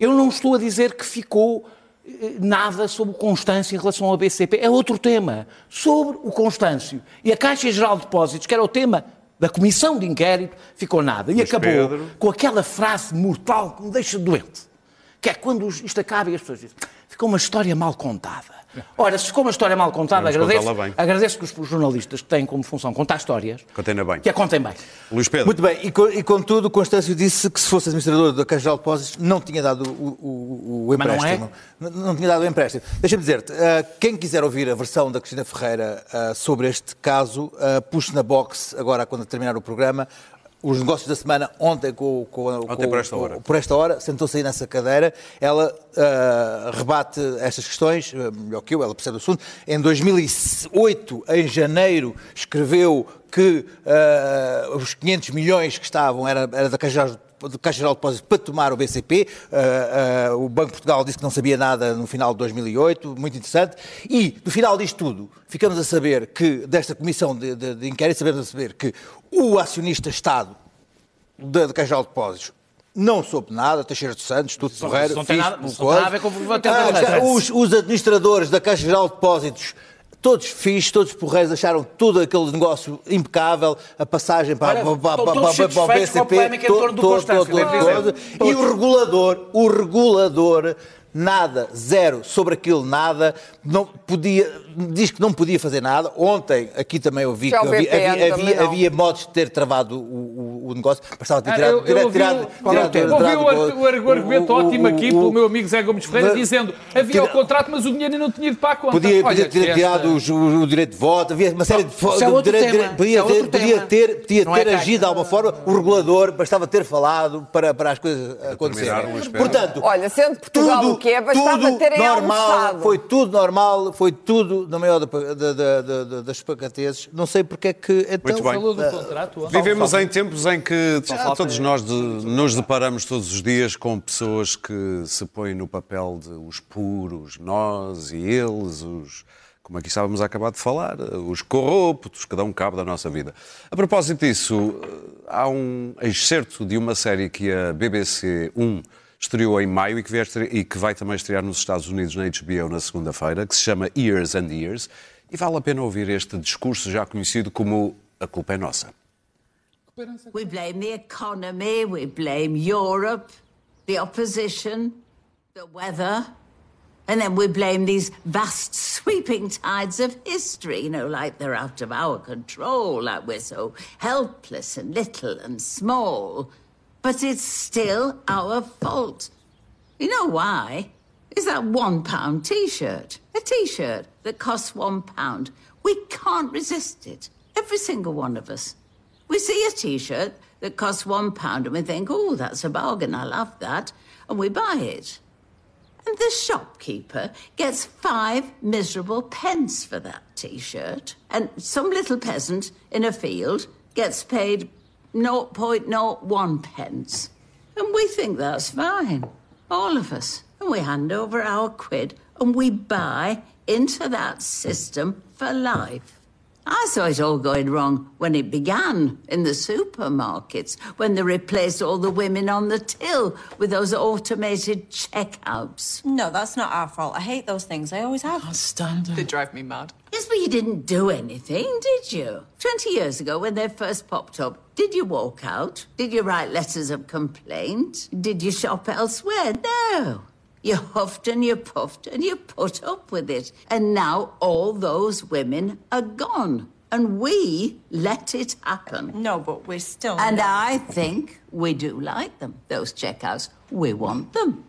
E: eu não estou a dizer que ficou nada sobre o Constâncio em relação ao BCP. É outro tema. Sobre o Constâncio e a Caixa Geral de Depósitos, que era o tema da comissão de inquérito, ficou nada. E
B: Mas
E: acabou
B: Pedro-
E: com aquela frase mortal que me deixa doente. Que é quando isto acaba e as pessoas dizem ficou uma história mal contada. Ora, se ficou uma história mal contada,
B: Vamos
E: agradeço, agradeço que os jornalistas que têm como função contar histórias,
B: Contem-na bem.
E: que a contem bem.
B: Luís Pedro.
D: Muito bem, e, e contudo, Constâncio disse que se fosse administrador da Caixa Geral de Depósitos não tinha dado o, o- o
E: Mas não é?
D: empréstimo. Não, não tinha dado o empréstimo. Deixa-me dizer-te, ah, quem quiser ouvir a versão da Cristina Ferreira ah, sobre este caso, uh, puxe na box agora quando terminar o programa. Os negócios da semana, ontem, com, com,
B: Ontem
D: com-
B: por esta hora.
D: por esta hora, sentou-se aí nessa cadeira, ela ah, rebate estas questões, ah, melhor que eu, ela percebe o assunto. Em 2008, em janeiro, escreveu que ah, os 500 milhões que estavam era, era da Caixa de Caixa Geral de Depósitos para tomar o BCP. Ah, ah, o Banco de Portugal disse que não sabia nada no final de 2008, muito interessante. E, no final disto tudo, ficamos a saber que, desta comissão de, de, de inquérito, sabemos a saber que o acionista-Estado da, da Caixa Geral de Depósitos não soube nada, Teixeira dos Santos, tudo
E: isso não tem nada- não tem nada a ver
D: coisa.
E: com o tempo
D: Ah, os, os administradores da Caixa Geral de Depósitos, todos fixos, todos porreiros, acharam todo aquele negócio impecável, a passagem para,
E: Olha,
D: para, para, para, para o BCP.
E: do
D: todo, todo, todo. E o regulador, o regulador, nada, zero sobre aquilo, nada, não podia, diz que não podia fazer nada. Ontem, aqui também eu vi
F: Já
D: que havia, havia, havia, havia modos de ter travado o, o, o negócio, bastava ter
C: Ah,
D: tirado,
C: eu
D: tirado,
C: ouvi
D: tirado,
C: o-
D: tirado-
C: ouvi
D: tirado-
C: o,
D: tirado-
C: ar- o argumento
D: o- o-
C: ótimo aqui
D: o-
C: pelo
D: o-
C: meu amigo Zé Gomes Ferreira, dizendo havia o contrato, mas o dinheiro não tinha ido para a conta.
D: Podia, podia ter
C: esta-
D: tirado o, o direito de voto, havia uma série de
E: é
D: de podia
E: é
D: ter, podia ter,
E: é
D: ter agido de alguma forma, o regulador bastava ter falado para, para as coisas acontecerem. Portanto,
F: Olha, sendo Portugal o que é, bastava terem
D: normal,
F: almoçado.
D: foi tudo normal, foi tudo na maior da, da, da, da, da- das pacateses. Não sei porque é que então
B: Muito bem.
C: Falou do contrato.
B: Vivemos em tempos em que já todos nós de- nos deparamos todos os dias com pessoas que se põem no papel de os puros, nós e eles, os, como aqui estávamos a acabar de falar, os corruptos, que dão cabo da nossa vida. A propósito disso, há um excerto de uma série que a BBC 1 estreou em maio e que, vai estre- e que vai também estrear nos Estados Unidos na HBO na segunda-feira, que se chama Years and Years, e vale a pena ouvir este discurso já conhecido como A Culpa é Nossa.
G: We blame the economy, we blame Europe, the opposition, the weather, and then we blame these vast sweeping tides of history, you know, like they're out of our control, like we're so helpless and little and small. But it's still our fault. You know why? Is that one pound t shirt. A t shirt that costs one pound. We can't resist it. Every single one of us. We see a t shirt that costs one pound and we think, oh, that's a bargain, I love that. And we buy it. And the shopkeeper gets five miserable pence for that t shirt. And some little peasant in a field gets paid 0.01 pence. And we think that's fine. All of us. And we hand over our quid and we buy into that system for life. I saw it all going wrong when it began in the supermarkets, when they replaced all the women on the till with those automated checkouts.
H: No, that's not our fault. I hate those things. I always have. Standard.
I: They drive me mad.
G: Yes, but you didn't do anything, did you? 20 years ago, when they first popped up, did you walk out? Did you write letters of complaint? Did you shop elsewhere? No. You huffed and you puffed and you put up with it. And now all those women are gone. And we let it happen.
H: No, but we're still.
G: And I think we do like them, those checkouts. We want them.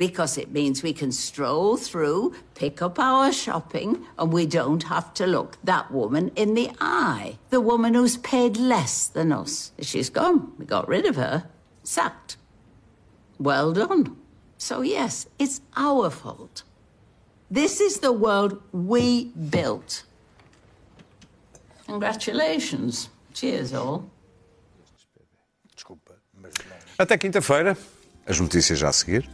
G: Because it means we can stroll through, pick up our shopping, and we don't have to look that woman in the eye. The woman who's paid less than us. She's gone. We got rid of her. Sacked. Well done. So, yes, it's our fault. This is the world we built. Congratulations. Cheers, all.
D: Desculpa, mas não.
B: Até quinta-feira. As notícias já a seguir.